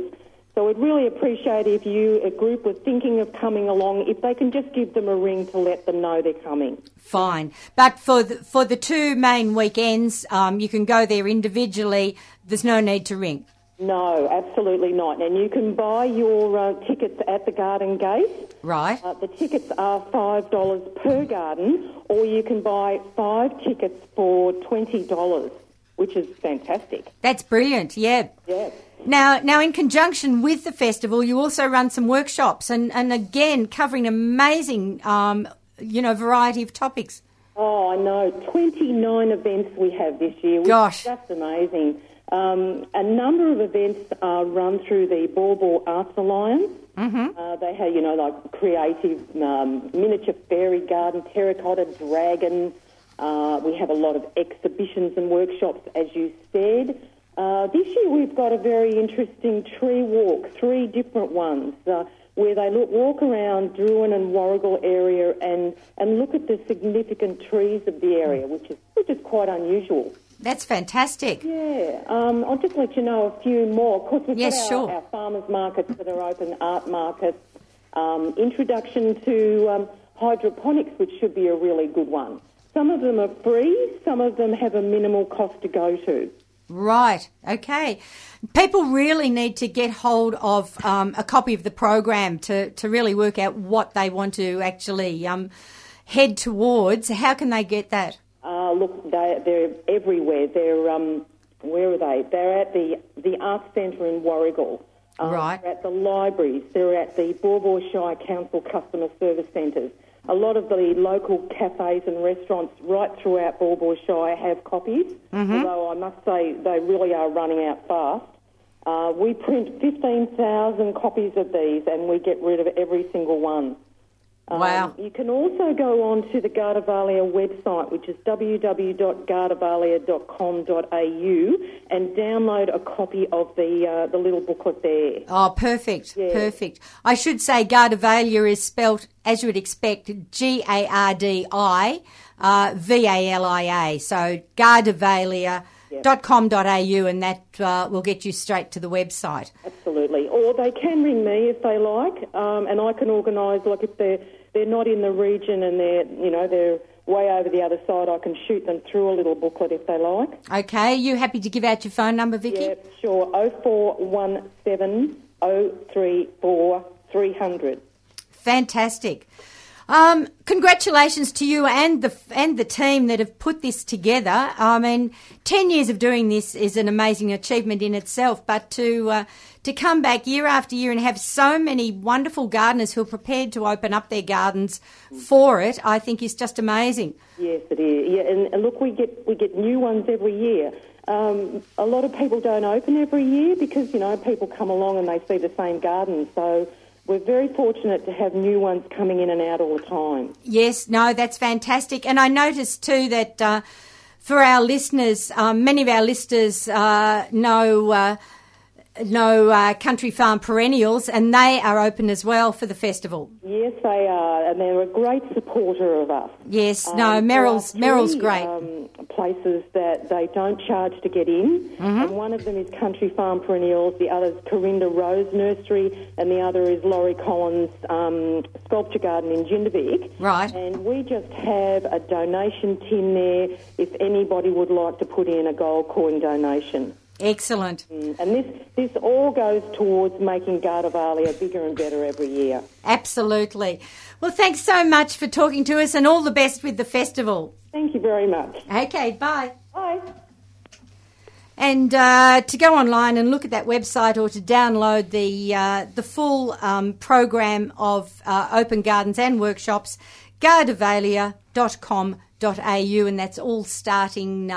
So we'd really appreciate if you, a group, were thinking of coming along, if they can just give them a ring to let them know they're coming. Fine. But for the, for the two main weekends, um, you can go there individually. There's no need to ring. No, absolutely not. And you can buy your uh, tickets at the garden gate. Right. Uh, the tickets are $5 per garden, or you can buy five tickets for $20, which is fantastic. That's brilliant, yeah. Yeah. Now, now, in conjunction with the festival, you also run some workshops, and, and again covering amazing, um, you know, variety of topics. Oh, I know. 29 events we have this year, which Gosh. just amazing. Um, a number of events are run through the Ball Arts Alliance. Mm-hmm. Uh, they have, you know, like creative um, miniature fairy garden, terracotta dragon. Uh, we have a lot of exhibitions and workshops, as you said. Uh, this year we've got a very interesting tree walk, three different ones, uh, where they look, walk around Drouin and Warragul area and, and look at the significant trees of the area, which is, which is quite unusual. That's fantastic. Yeah, um, I'll just let you know a few more. Of course, we've Yes, got our, sure. our farmers markets that are open, art markets, um, introduction to um, hydroponics, which should be a really good one. Some of them are free, some of them have a minimal cost to go to. Right. Okay. People really need to get hold of um, a copy of the program to, to really work out what they want to actually um, head towards. How can they get that? Uh, look, they, they're everywhere. They're um, where are they? They're at the the Arts Centre in Warragul. Um, Right. They're at the libraries. They're at the Baw Baw Shire Council Customer Service Centres. A lot of the local cafes and restaurants right throughout Bawbaw Shire have copies, although I must say they really are running out fast. Uh, we print 15,000 copies of these and we get rid of every single one. Um, Wow. You can also go on to the Gardivalia website, which is www.gardivalia.com.au, and download a copy of the uh, the little booklet there. Oh, perfect. Yeah. Perfect. I should say Gardivalia is spelt, as you would expect, G A R D I uh, V A L I A. So gardivalia.com.au, and that uh, will get you straight to the website. Absolutely. Or they can ring me if they like, um, and I can organise. Like if they're they're not in the region and they're you know they're way over the other side, I can shoot them through a little booklet if they like. Okay, you happy to give out your phone number, Vicky? Yeah, sure. Oh four one seven oh three four three hundred. Fantastic. Um, congratulations to you and the and the team that have put this together. I mean, ten years of doing this is an amazing achievement in itself. But to uh, to come back year after year and have so many wonderful gardeners who are prepared to open up their gardens for it, I think is just amazing. Yes, it is. Yeah, and, and look, we get we get new ones every year. Um, a lot of people don't open every year because you know people come along and they see the same garden. So we're very fortunate to have new ones coming in and out all the time. Yes, no, that's fantastic. And I noticed too that uh, for our listeners, um, many of our listeners uh, know uh, know uh, Country Farm Perennials, and they are open as well for the festival. Yes, they are, and they're a great supporter of us. Yes, no, Um, there Merrill's are Merrill's great. Um, places that they don't charge to get in, Mm-hmm. and one of them is Country Farm Perennials, the other is Corinda Rose Nursery, and the other is Laurie Collins um, Sculpture Garden in Jindivick. Right. And we just have a donation tin there if anybody would like to put in a gold coin donation. Excellent. And this, this all goes towards making Gardivalia bigger and better every year. Absolutely. Well, thanks so much for talking to us, and all the best with the festival. Thank you very much. Okay, bye. Bye. And uh, to go online and look at that website or to download the uh, the full um, program of uh, open gardens and workshops, gardivalia.com.au, and that's all starting.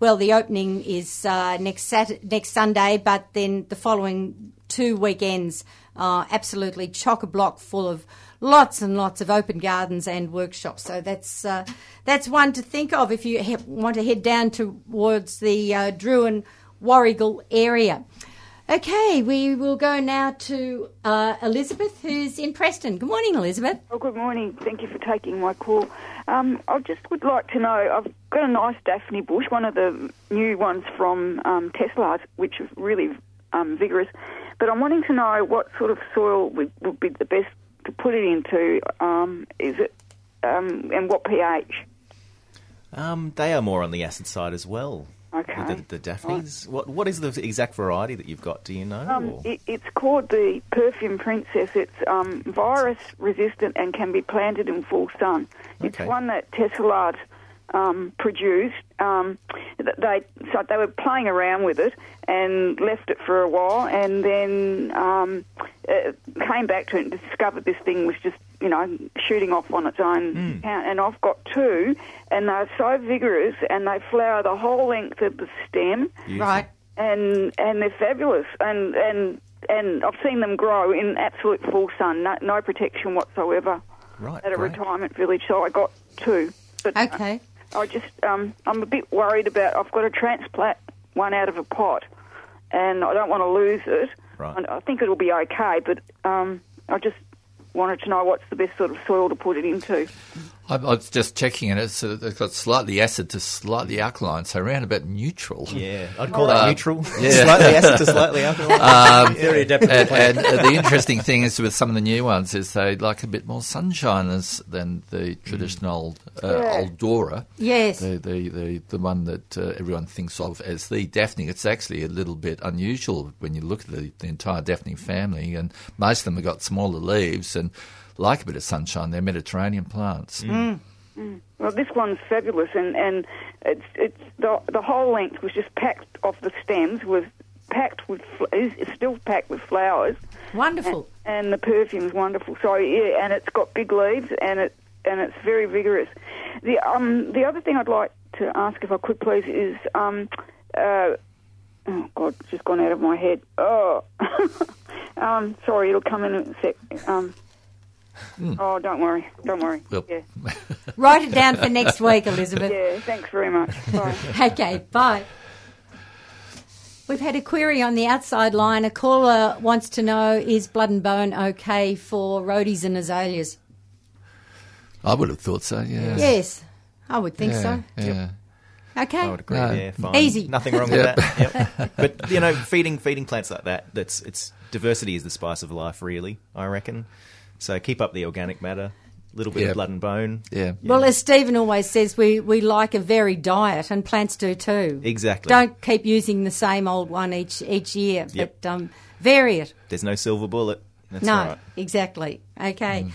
Well, the opening is uh, next Sat- next Sunday, but then the following two weekends are absolutely chock a block full of lots and lots of open gardens and workshops. So that's uh, that's one to think of if you he- want to head down towards the uh, Warragul area. Okay, we will go now to uh, Elizabeth, who's in Preston. Good morning, Elizabeth. Oh, good morning. Thank you for taking my call. Um, I just would like to know I've got a nice Daphne bush, one of the new ones from um, Tesselaar, which is really um, vigorous. but I'm wanting to know what sort of soil would, would be the best to put it into. Um, is it um, and what pH? Um, they are more on the acid side as well. Okay. The, the Daphnes. What What is the exact variety that you've got? Do you know? Um, it, it's called the Perfume Princess. It's um, virus resistant and can be planted in full sun. It's Okay. one that Tesselaar um, produced. Um, they so they were playing around with it and left it for a while, and then um, uh, came back to it and discovered this thing was just you know shooting off on its own count. And I've got two, and they're so vigorous, and they flower the whole length of the stem Right. and and they're fabulous and and and I've seen them grow in absolute full sun, no, no protection whatsoever right. at a great. retirement village. So I got two. But uh, Okay. I just um, I'm a bit worried about. I've got to transplant one out of a pot, and I don't want to lose it. Right. And I think it'll be okay, but um, I just wanted to know what's the best sort of soil to put it into. I, I was just checking and It's, uh, it's got slightly acid to slightly alkaline, so around about neutral. Yeah, I'd call that Uh, neutral. yeah. Slightly acid to slightly alkaline. Um, Very adaptable and, and uh, the interesting thing is with some of the new ones is they like a bit more sunshine as, than the traditional uh, Yeah. odora. Yes. The, the, the, the one that uh, everyone thinks of as the Daphne. It's actually a little bit unusual when you look at the, the entire Daphne family, and most of them have got smaller leaves and like a bit of sunshine. They're Mediterranean plants. Well, this one's fabulous, and and it's it's the the whole length was just packed off the stems was packed with fl- is is still packed with flowers, Wonderful. and the perfume's wonderful. So yeah, and it's got big leaves, and it and it's very vigorous. The um the other thing I'd like to ask if I could please is um uh oh god it's just gone out of my head oh um sorry it'll come in a sec um. Hmm. Oh, don't worry, don't worry. Well- yeah, Write it down for next week, Elizabeth. yeah. Thanks very much. Bye. Okay, bye. We've had a query on the outside line. A caller wants to know is blood and bone okay for rhodies and azaleas? I would have thought so, yeah. Yes, I would think yeah, so. Yeah. Okay. I would agree. No. Yeah, fine. Easy. Nothing wrong with that. Yep. But you know, feeding feeding plants like that, that's it's diversity is the spice of life, really. I reckon. So keep up the organic matter. A little bit Yeah. of blood and bone. Yeah. Well, as Stephen always says, we, we like a varied diet, and plants do too. Exactly. Don't keep using the same old one each each year, Yep. but um, vary it. There's no silver bullet. That's no, right. exactly. Okay.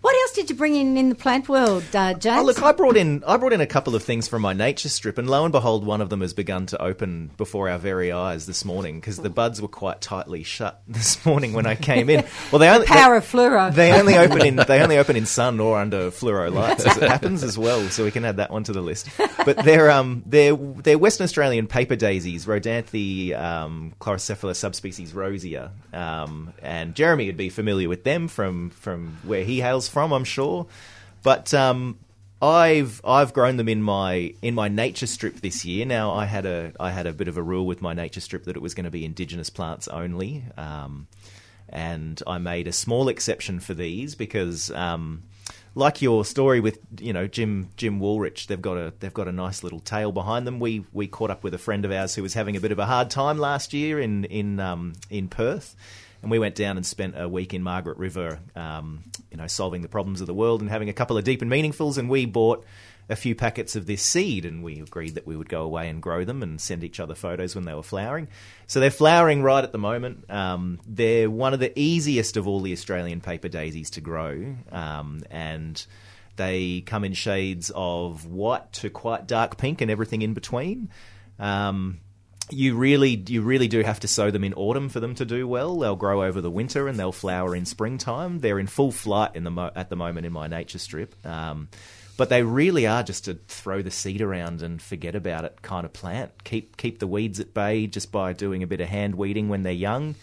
What else did you bring in in the plant world, uh, James? Oh, look, I brought in I brought in a couple of things from my nature strip, and lo and behold, one of them has begun to open before our very eyes this morning because the buds were quite tightly shut this morning when I came in. Well, they only Power they, of fluoro. They only open in they only open in sun or under fluoro lights as it happens as well, so we can add that one to the list. But they're um they're they're Western Australian paper daisies, Rhodanthe um, chlorocephala subspecies rosea, um, and Jeremy would be familiar with them from from where he hails from, I'm sure. But um, I've I've grown them in my in my nature strip this year. Now I had a I had a bit of a rule with my nature strip that it was going to be indigenous plants only. Um, and I made a small exception for these because, um, like your story with you know Jim Jim Woolrich, they've got a they've got a nice little tale behind them. We we caught up with a friend of ours who was having a bit of a hard time last year in in um, in Perth. And we went down and spent a week in Margaret River, um, you know, solving the problems of the world and having a couple of deep and meaningfuls. And we bought a few packets of this seed, and we agreed that we would go away and grow them and send each other photos when they were flowering. So they're flowering right at the moment. Um, they're one of the easiest of all the Australian paper daisies to grow, um, and they come in shades of white to quite dark pink and everything in between. Um, you really you really do have to sow them in autumn for them to do well. They'll grow over the winter and they'll flower in springtime. They're in full flight in the mo- at the moment in my nature strip. Um, but they really are just to throw the seed around and forget about it kind of plant. Keep keep the weeds at bay just by doing a bit of hand weeding when they're young.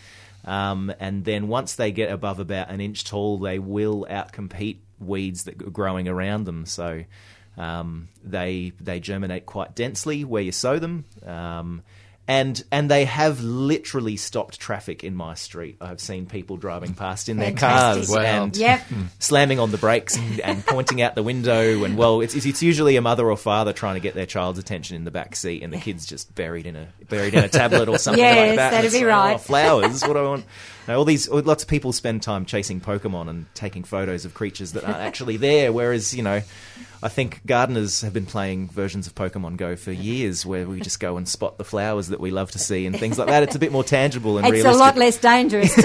Um, and then once they get above about an inch tall, they will outcompete weeds that are growing around them. So um, they they germinate quite densely where you sow them. Um, and and they have literally stopped traffic in my street. I've seen people driving past in their Fantastic. cars Wow. and Yep. slamming on the brakes and, and pointing out the window. And well, it's it's usually a mother or father trying to get their child's attention in the back seat, and the kid's just buried in a buried in a tablet or something Yes, like that. That'd be like, oh, right. "Oh, flowers. What do I want? No, all these lots of people spend time chasing Pokemon and taking photos of creatures that aren't actually there. Whereas you know, I think gardeners have been playing versions of Pokemon Go for years, where we just go and spot the flowers that we love to see and things like that. It's a bit more tangible and It's realistic. a lot less dangerous too.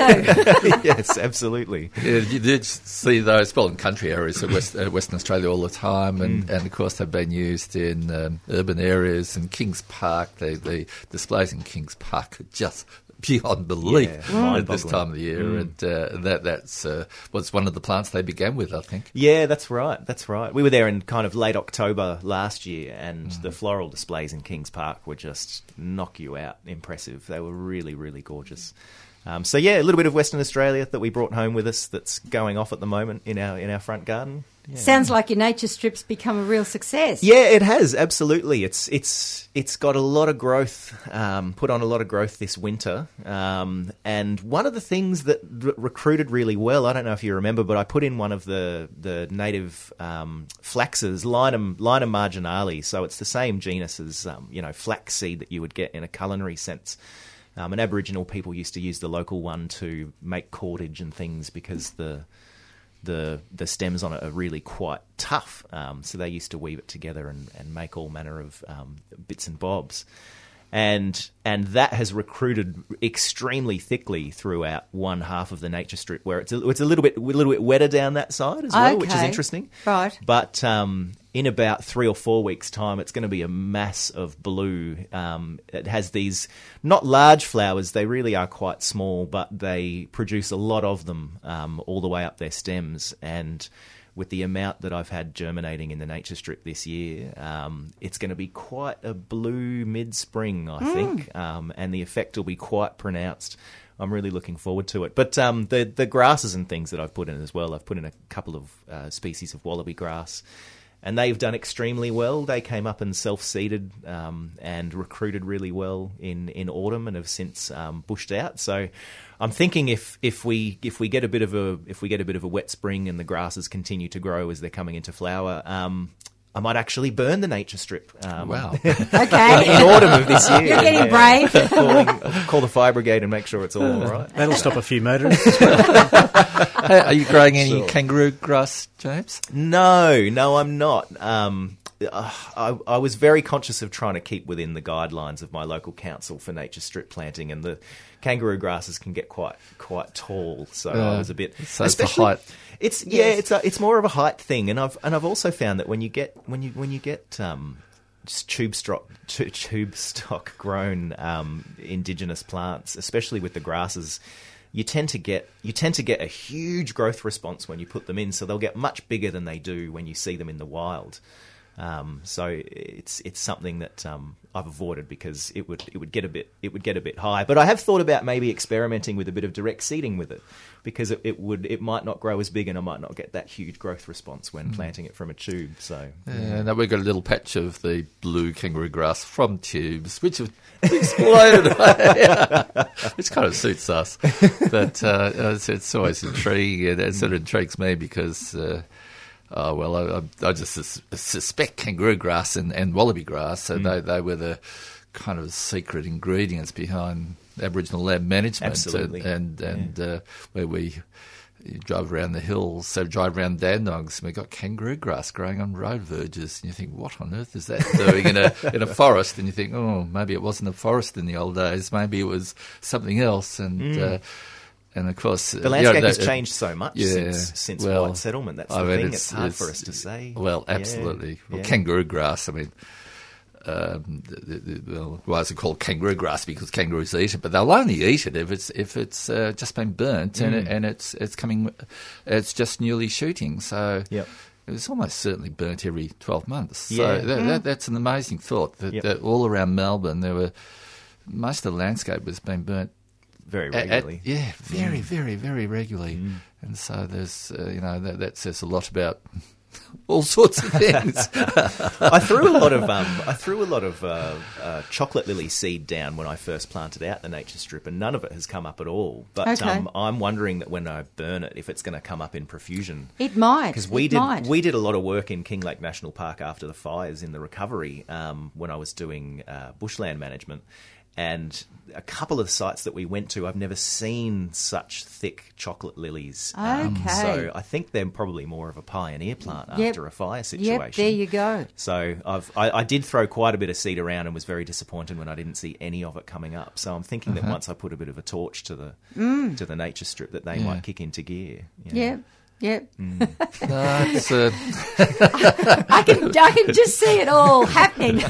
yes, absolutely. Yeah, you did see those, well, in country areas of West, uh, Western Australia all the time, and, Mm. and of course they've been used in um, urban areas and Kings Park. The, the displays in Kings Park are just beyond belief Yeah, at this time of the year, Mm. and uh, that that's uh, was one of the plants they began with, I think. Yeah, that's right. That's right. We were there in kind of late October last year, and the floral displays in Kings Park were just knock you out impressive. They were really, really gorgeous. Um, so yeah, a little bit of Western Australia that we brought home with us that's going off at the moment in our in our front garden. Yeah. Sounds like your nature strip's become a real success. Yeah, it has absolutely. It's it's it's got a lot of growth, um, put on a lot of growth this winter. Um, and one of the things that recruited really well, I don't know if you remember, but I put in one of the the native um, flaxes, Linum Linum marginale. So it's the same genus as um, you know flaxseed that you would get in a culinary sense. Um, and Aboriginal people used to use the local one to make cordage and things because the the the stems on it are really quite tough. Um, so they used to weave it together and, and make all manner of um, bits and bobs. And and that has recruited extremely thickly throughout one half of the nature strip, where it's a, it's a little bit a little bit wetter down that side as well, which is interesting. Right. But um, in about three or four weeks' time, it's going to be a mass of blue. Um, it has these not large flowers; they really are quite small, but they produce a lot of them um, all the way up their stems. And with the amount that I've had germinating in the nature strip this year, um, it's going to be quite a blue mid-spring, I think, um, and the effect will be quite pronounced. I'm really looking forward to it. But um, the the grasses and things that I've put in as well, I've put in a couple of uh, species of wallaby grass, and they've done extremely well. They came up and self seeded um, and recruited really well in, in autumn and have since um, bushed out. So I'm thinking if, if we if we get a bit of a if we get a bit of a wet spring and the grasses continue to grow as they're coming into flower. Um, I might actually burn the nature strip. Um, Wow. Okay. in autumn of this year. You're getting brave. Calling, call the fire brigade and make sure it's all all right. That'll stop a few motorists. Are you growing any kangaroo grass, James? No, no, I'm not. Um, uh, I, I was very conscious of trying to keep within the guidelines of my local council for nature strip planting, and the kangaroo grasses can get quite quite tall. So I was a bit. So it's the especially- height. It's yeah, it's a, it's more of a height thing, and I've and I've also found that when you get when you when you get um, just tube stock tu- tube stock grown um, indigenous plants, especially with the grasses. You tend to get you tend to get a huge growth response when you put them in, so they'll get much bigger than they do when you see them in the wild. Um, so it's it's something that um, I've avoided because it would it would get a bit it would get a bit high. But I have thought about maybe experimenting with a bit of direct seeding with it because it, it would it might not grow as big and I might not get that huge growth response when planting it from a tube. So Yeah, now we've got a little patch of the blue kangaroo grass from tubes, which have exploded. which kind of suits us, but uh, it's, it's always intriguing, it sort of intrigues me because. Uh, Oh well, I, I- just sus- suspect kangaroo grass and, and wallaby grass, and they, they were the kind of secret ingredients behind Aboriginal land management. Absolutely. and and, and uh, where we you drive around the hills, so drive around Dandenongs, and we've got kangaroo grass growing on road verges, and you think, what on earth is that doing in a in a forest? And you think, oh, maybe it wasn't a forest in the old days, maybe it was something else, and. Uh, and of course, Mm. the landscape has changed so much since since well, white settlement. That's I the mean, thing. It's, hard for us to say. Well, Yeah, absolutely. Well, yeah. kangaroo grass. I mean, um, the, the, the, well, why is it called kangaroo grass? Because kangaroos eat it, but they'll only eat it if it's if it's uh, just been burnt and Mm. it, and it's it's coming, it's just newly shooting. So Yep. it was almost certainly burnt every twelve months. So Yeah. that, that, that's an amazing thought. That, Yep. that all around Melbourne there were most of the landscape was being burnt very at- at- regularly. Mm. yeah, very, very, very regularly. And so there's, uh, you know, that, that says a lot about all sorts of things. I threw a lot of um, I threw a lot of uh, uh, chocolate lily seed down when I first planted out the nature strip, and none of it has come up at all. But Okay. um, I'm wondering that when I burn it, if it's going to come up in profusion. It might. Because we It did might. we did a lot of work in Kinglake National Park after the fires in the recovery um, when I was doing uh, bushland management, and a couple of sites that we went to, I've never seen such thick chocolate lilies. Um, Okay. so I think they're probably more of a pioneer plant Yep. after a fire situation. Yep, there you go. So I've, I, I did throw quite a bit of seed around and was very disappointed when I didn't see any of it coming up. So I'm thinking that Uh-huh. once I put a bit of a torch to the Mm. to the nature strip, that they Yeah. might kick into gear. know. Yep. Yep. No, it's, uh, I can I can just see it all happening.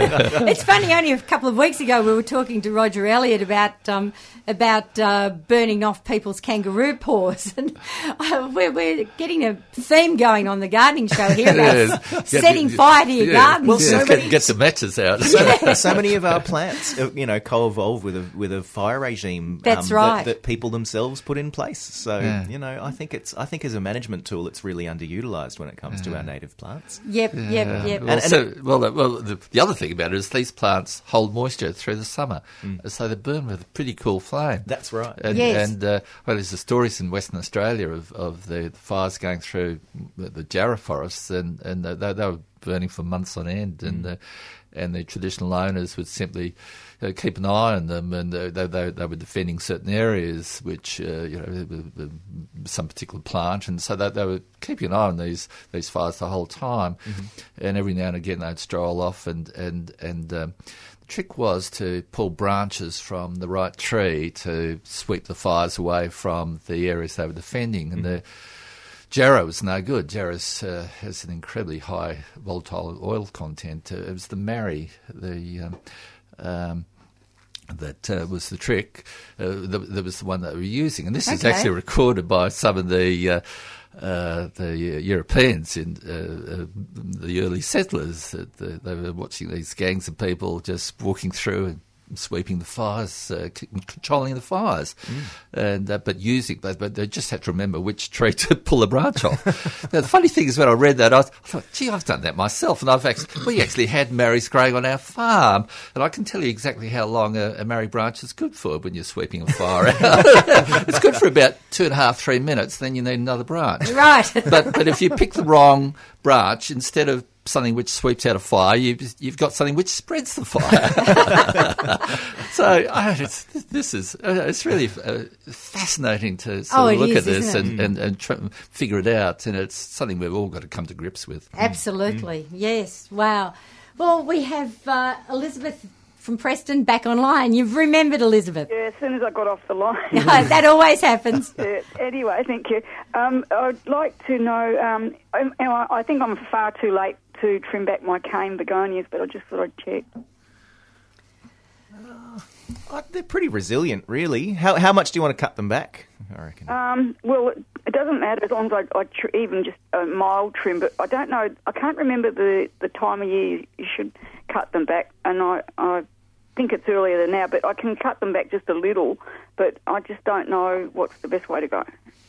it's funny. Only a couple of weeks ago, we were talking to Rodger Elliot about um, about uh, burning off people's kangaroo paws, and uh, we're, we're getting a theme going on the gardening show here about Yes. setting Yeah, fire to your yeah. gardens. Well, yeah, so get, many- get the matches out. So, so many of our plants, uh, you know, co-evolve with a with a fire regime. um, That's that- right. That, people themselves put in place. So Yeah. you know, I think it's I think as a management tool, it's really underutilized when it comes to our native plants. Yep, yep, Yeah. yep. Well, so, well, well the, the other thing about it is these plants hold moisture through the summer, so they burn with a pretty cool flame. That's right. And, Yes. and uh, well, there's the stories in Western Australia of, of the fires going through the, the Jarrah forests, and, and they, they were burning for months on end, and uh, and the traditional owners would simply uh, keep an eye on them, and they, they, they, were defending certain areas, which uh, you know some particular plant, and so they, they were keeping an eye on these these fires the whole time, and every now and again they'd stroll off and and and. Um, the trick was to pull branches from the right tree to sweep the fires away from the areas they were defending. And the Jarrah was no good. Jarrah's, uh, has an incredibly high volatile oil content. Uh, it was the marri, the um, um, that uh, was the trick. Uh, that, that was the one that we were using, and this is actually recorded by some of the. Uh, uh, the Europeans in uh, uh, the early settlers, that uh, they were watching these gangs of people just walking through and sweeping the fires, uh, c- controlling the fires, and uh, but using, but, but they just had to remember which tree to pull a branch off. now, the funny thing is, when I read that, I, th- I thought, "Gee, I've done that myself," and I've actually we actually had marris growing on our farm, and I can tell you exactly how long a, a marri branch is good for when you're sweeping a fire out. it's good for about two and a half, three minutes. Then you need another branch. Right. But but if you pick the wrong branch instead of something which sweeps out a fire, you've you've got something which spreads the fire. so it's, this is uh, it's really uh, fascinating to sort Oh, of look is, at this and, and, and try, figure it out, and it's something we've all got to come to grips with. Absolutely. Yes. Wow. Well, we have uh, Elizabeth from Preston back online. You've remembered Elizabeth. Yeah, as soon as I got off the line. that always happens. Yeah, anyway, thank you. Um, I'd like to know. Um, am- am I, I think I'm far too late to trim back my cane begonias, but I just thought I'd check. Uh, they're pretty resilient, really. How how much do you want to cut them back? I reckon. Um, well, it, it doesn't matter as long as I, I tr- even just a mild trim. But I don't know. I can't remember the, the time of year you should cut them back, and I I think it's earlier than now. But I can cut them back just a little. But I just don't know what's the best way to go.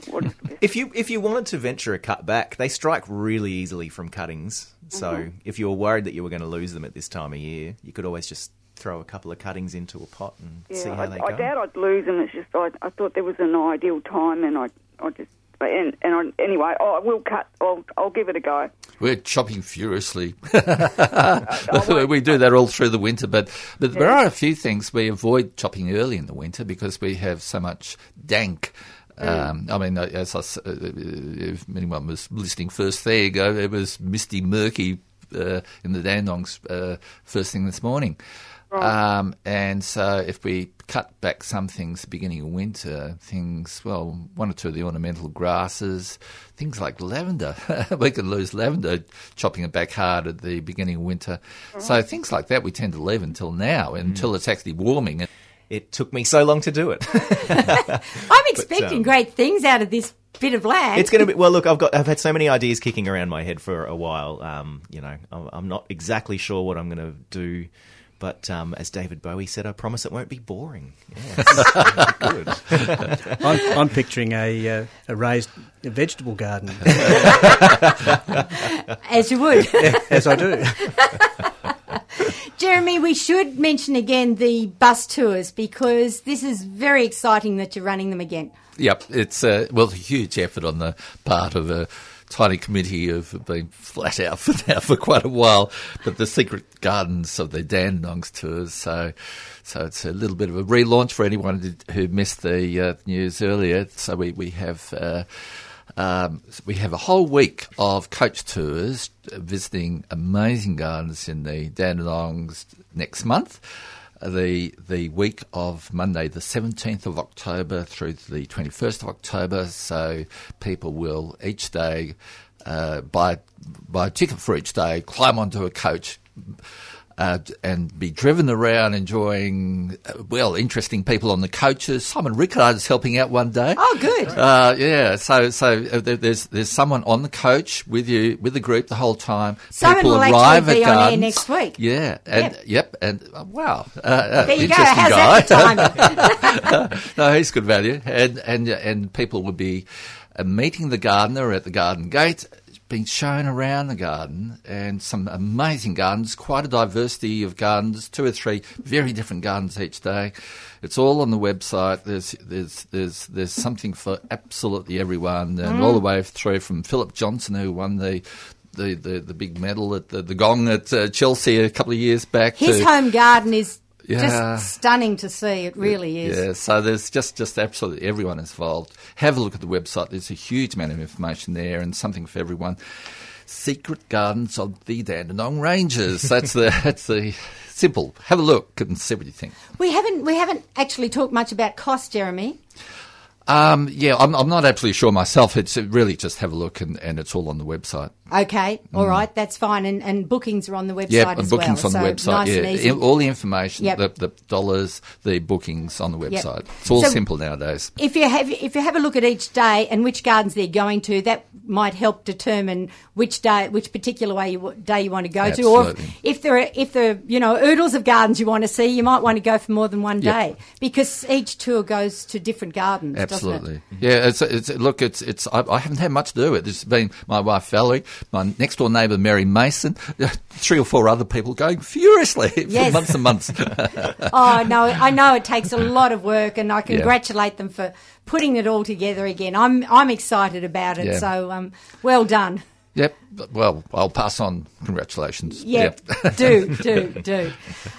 What is? If you if you wanted to venture a cut back, they strike really easily from cuttings. So Mhm. if you were worried that you were going to lose them at this time of year, you could always just throw a couple of cuttings into a pot and see how I, they go. I doubt I'd lose them. It's just I, I thought there was an ideal time, and I, I just and and I, anyway, I will cut. I'll I'll give it a go. We're chopping furiously. we do that all through the winter, but, but there are a few things we avoid chopping early in the winter because we have so much dank. Um, I mean, uh, as I, s- uh, if anyone was listening first, there you go. It was misty, murky uh, in the Dandenongs uh, first thing this morning. Um, and so if we cut back some things beginning of winter, things, well, one or two of the ornamental grasses, things like lavender. we could lose lavender chopping it back hard at the beginning of winter. So things like that we tend to leave until now, until it's actually warming. It took me so long to do it. I'm expecting um, great things out of this bit of land. It's going to be well. Look, I've got I've had so many ideas kicking around my head for a while. Um, you know, I'm, I'm not exactly sure what I'm going to do but um, as David Bowie said, I promise it won't be boring. Yeah, good. I'm, I'm, picturing a, uh, a raised vegetable garden. as you would. Yeah, as I do. Jeremy, we should mention again the bus tours because this is very exciting that you're running them again. Yep, it's uh, well a huge effort on the part of a tiny committee have been flat out for now for quite a while. But the secret gardens of the Dandenongs tours, so so it's a little bit of a relaunch for anyone who missed the uh, news earlier. So we we have. Uh, um, we have a whole week of coach tours visiting amazing gardens in the Dandenongs next month. The the week of Monday, the seventeenth of October through the twenty first of October. So people will each day uh, buy buy a ticket for each day, climb onto a coach uh, and be driven around enjoying, uh, well, interesting people on the coaches. Simon Rickard is helping out one day. Oh, good. Uh, yeah, so so uh, there's there's someone on the coach with you, with the group the whole time. Simon people will arrive actually at be on gardens. air next week. Yeah, and yep, yep and uh, wow, there you go. How's guy. that no, he's good value, and and and people will be meeting the gardener at the garden gate been shown around the garden and some amazing gardens, quite a diversity of gardens, two or three very different gardens each day. It's all on the website. There's there's there's there's something for absolutely everyone, and mm. all the way through from Philip Johnson who won the the, the, the big medal at the, the Gong at uh, Chelsea a couple of years back. His to, home garden is yeah. Just stunning to see. It really is. Yeah, so there's just, just absolutely everyone involved. Have a look at the website. There's a huge amount of information there and something for everyone. Secret Gardens of the Dandenong Ranges. That's the that's the simple. Have a look and see what you think. We haven't we haven't actually talked much about cost, Jeremy. Um, yeah, I'm, I'm not absolutely sure myself. It's really just have a look and, and it's all on the website. Okay, all mm. right, that's fine. And, and bookings are on the website yeah, as bookings well. on the so website. Nice yeah, all the information, yep. the, the, dollars, the bookings on the website. Yep. It's all so simple nowadays. If you have if you have a look at each day and which gardens they're going to, that might help determine which day, which particular way you, day you want to go Absolutely. to. Or if, if there are if there are, you know oodles of gardens you want to see, you might want to go for more than one yep. day because each tour goes to different gardens. Absolutely. Yeah. It's, it's look. It's it's. I, I haven't had much to do with it. It's been my wife Valerie, my next door neighbour Mary Mason, three or four other people going furiously yes. for months and months. oh no, I know it takes a lot of work, and I congratulate yeah. them for putting it all together again. I'm I'm excited about it. Yeah. So um, well done. Yep. Well, I'll pass on congratulations. Yep. yep. do, do, do.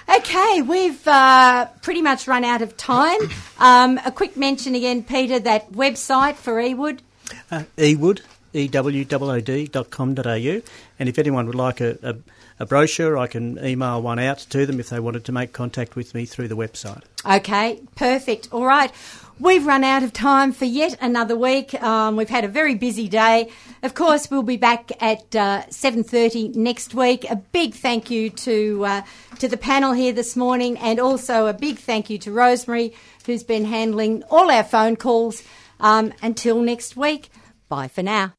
Okay, we've uh, pretty much run out of time. Um, a quick mention again, Peter, that website for Ewood. Uh, Ewood, ewod.com.au. And if anyone would like a, a, a brochure, I can email one out to them if they wanted to make contact with me through the website. Okay, perfect. All right. We've run out of time for yet another week. Um, we've had a very busy day. Of course, we'll be back at uh, seven thirty next week. A big thank you to uh, to the panel here this morning, and also a big thank you to Rosemary, who's been handling all our phone calls. Um, until next week, bye for now.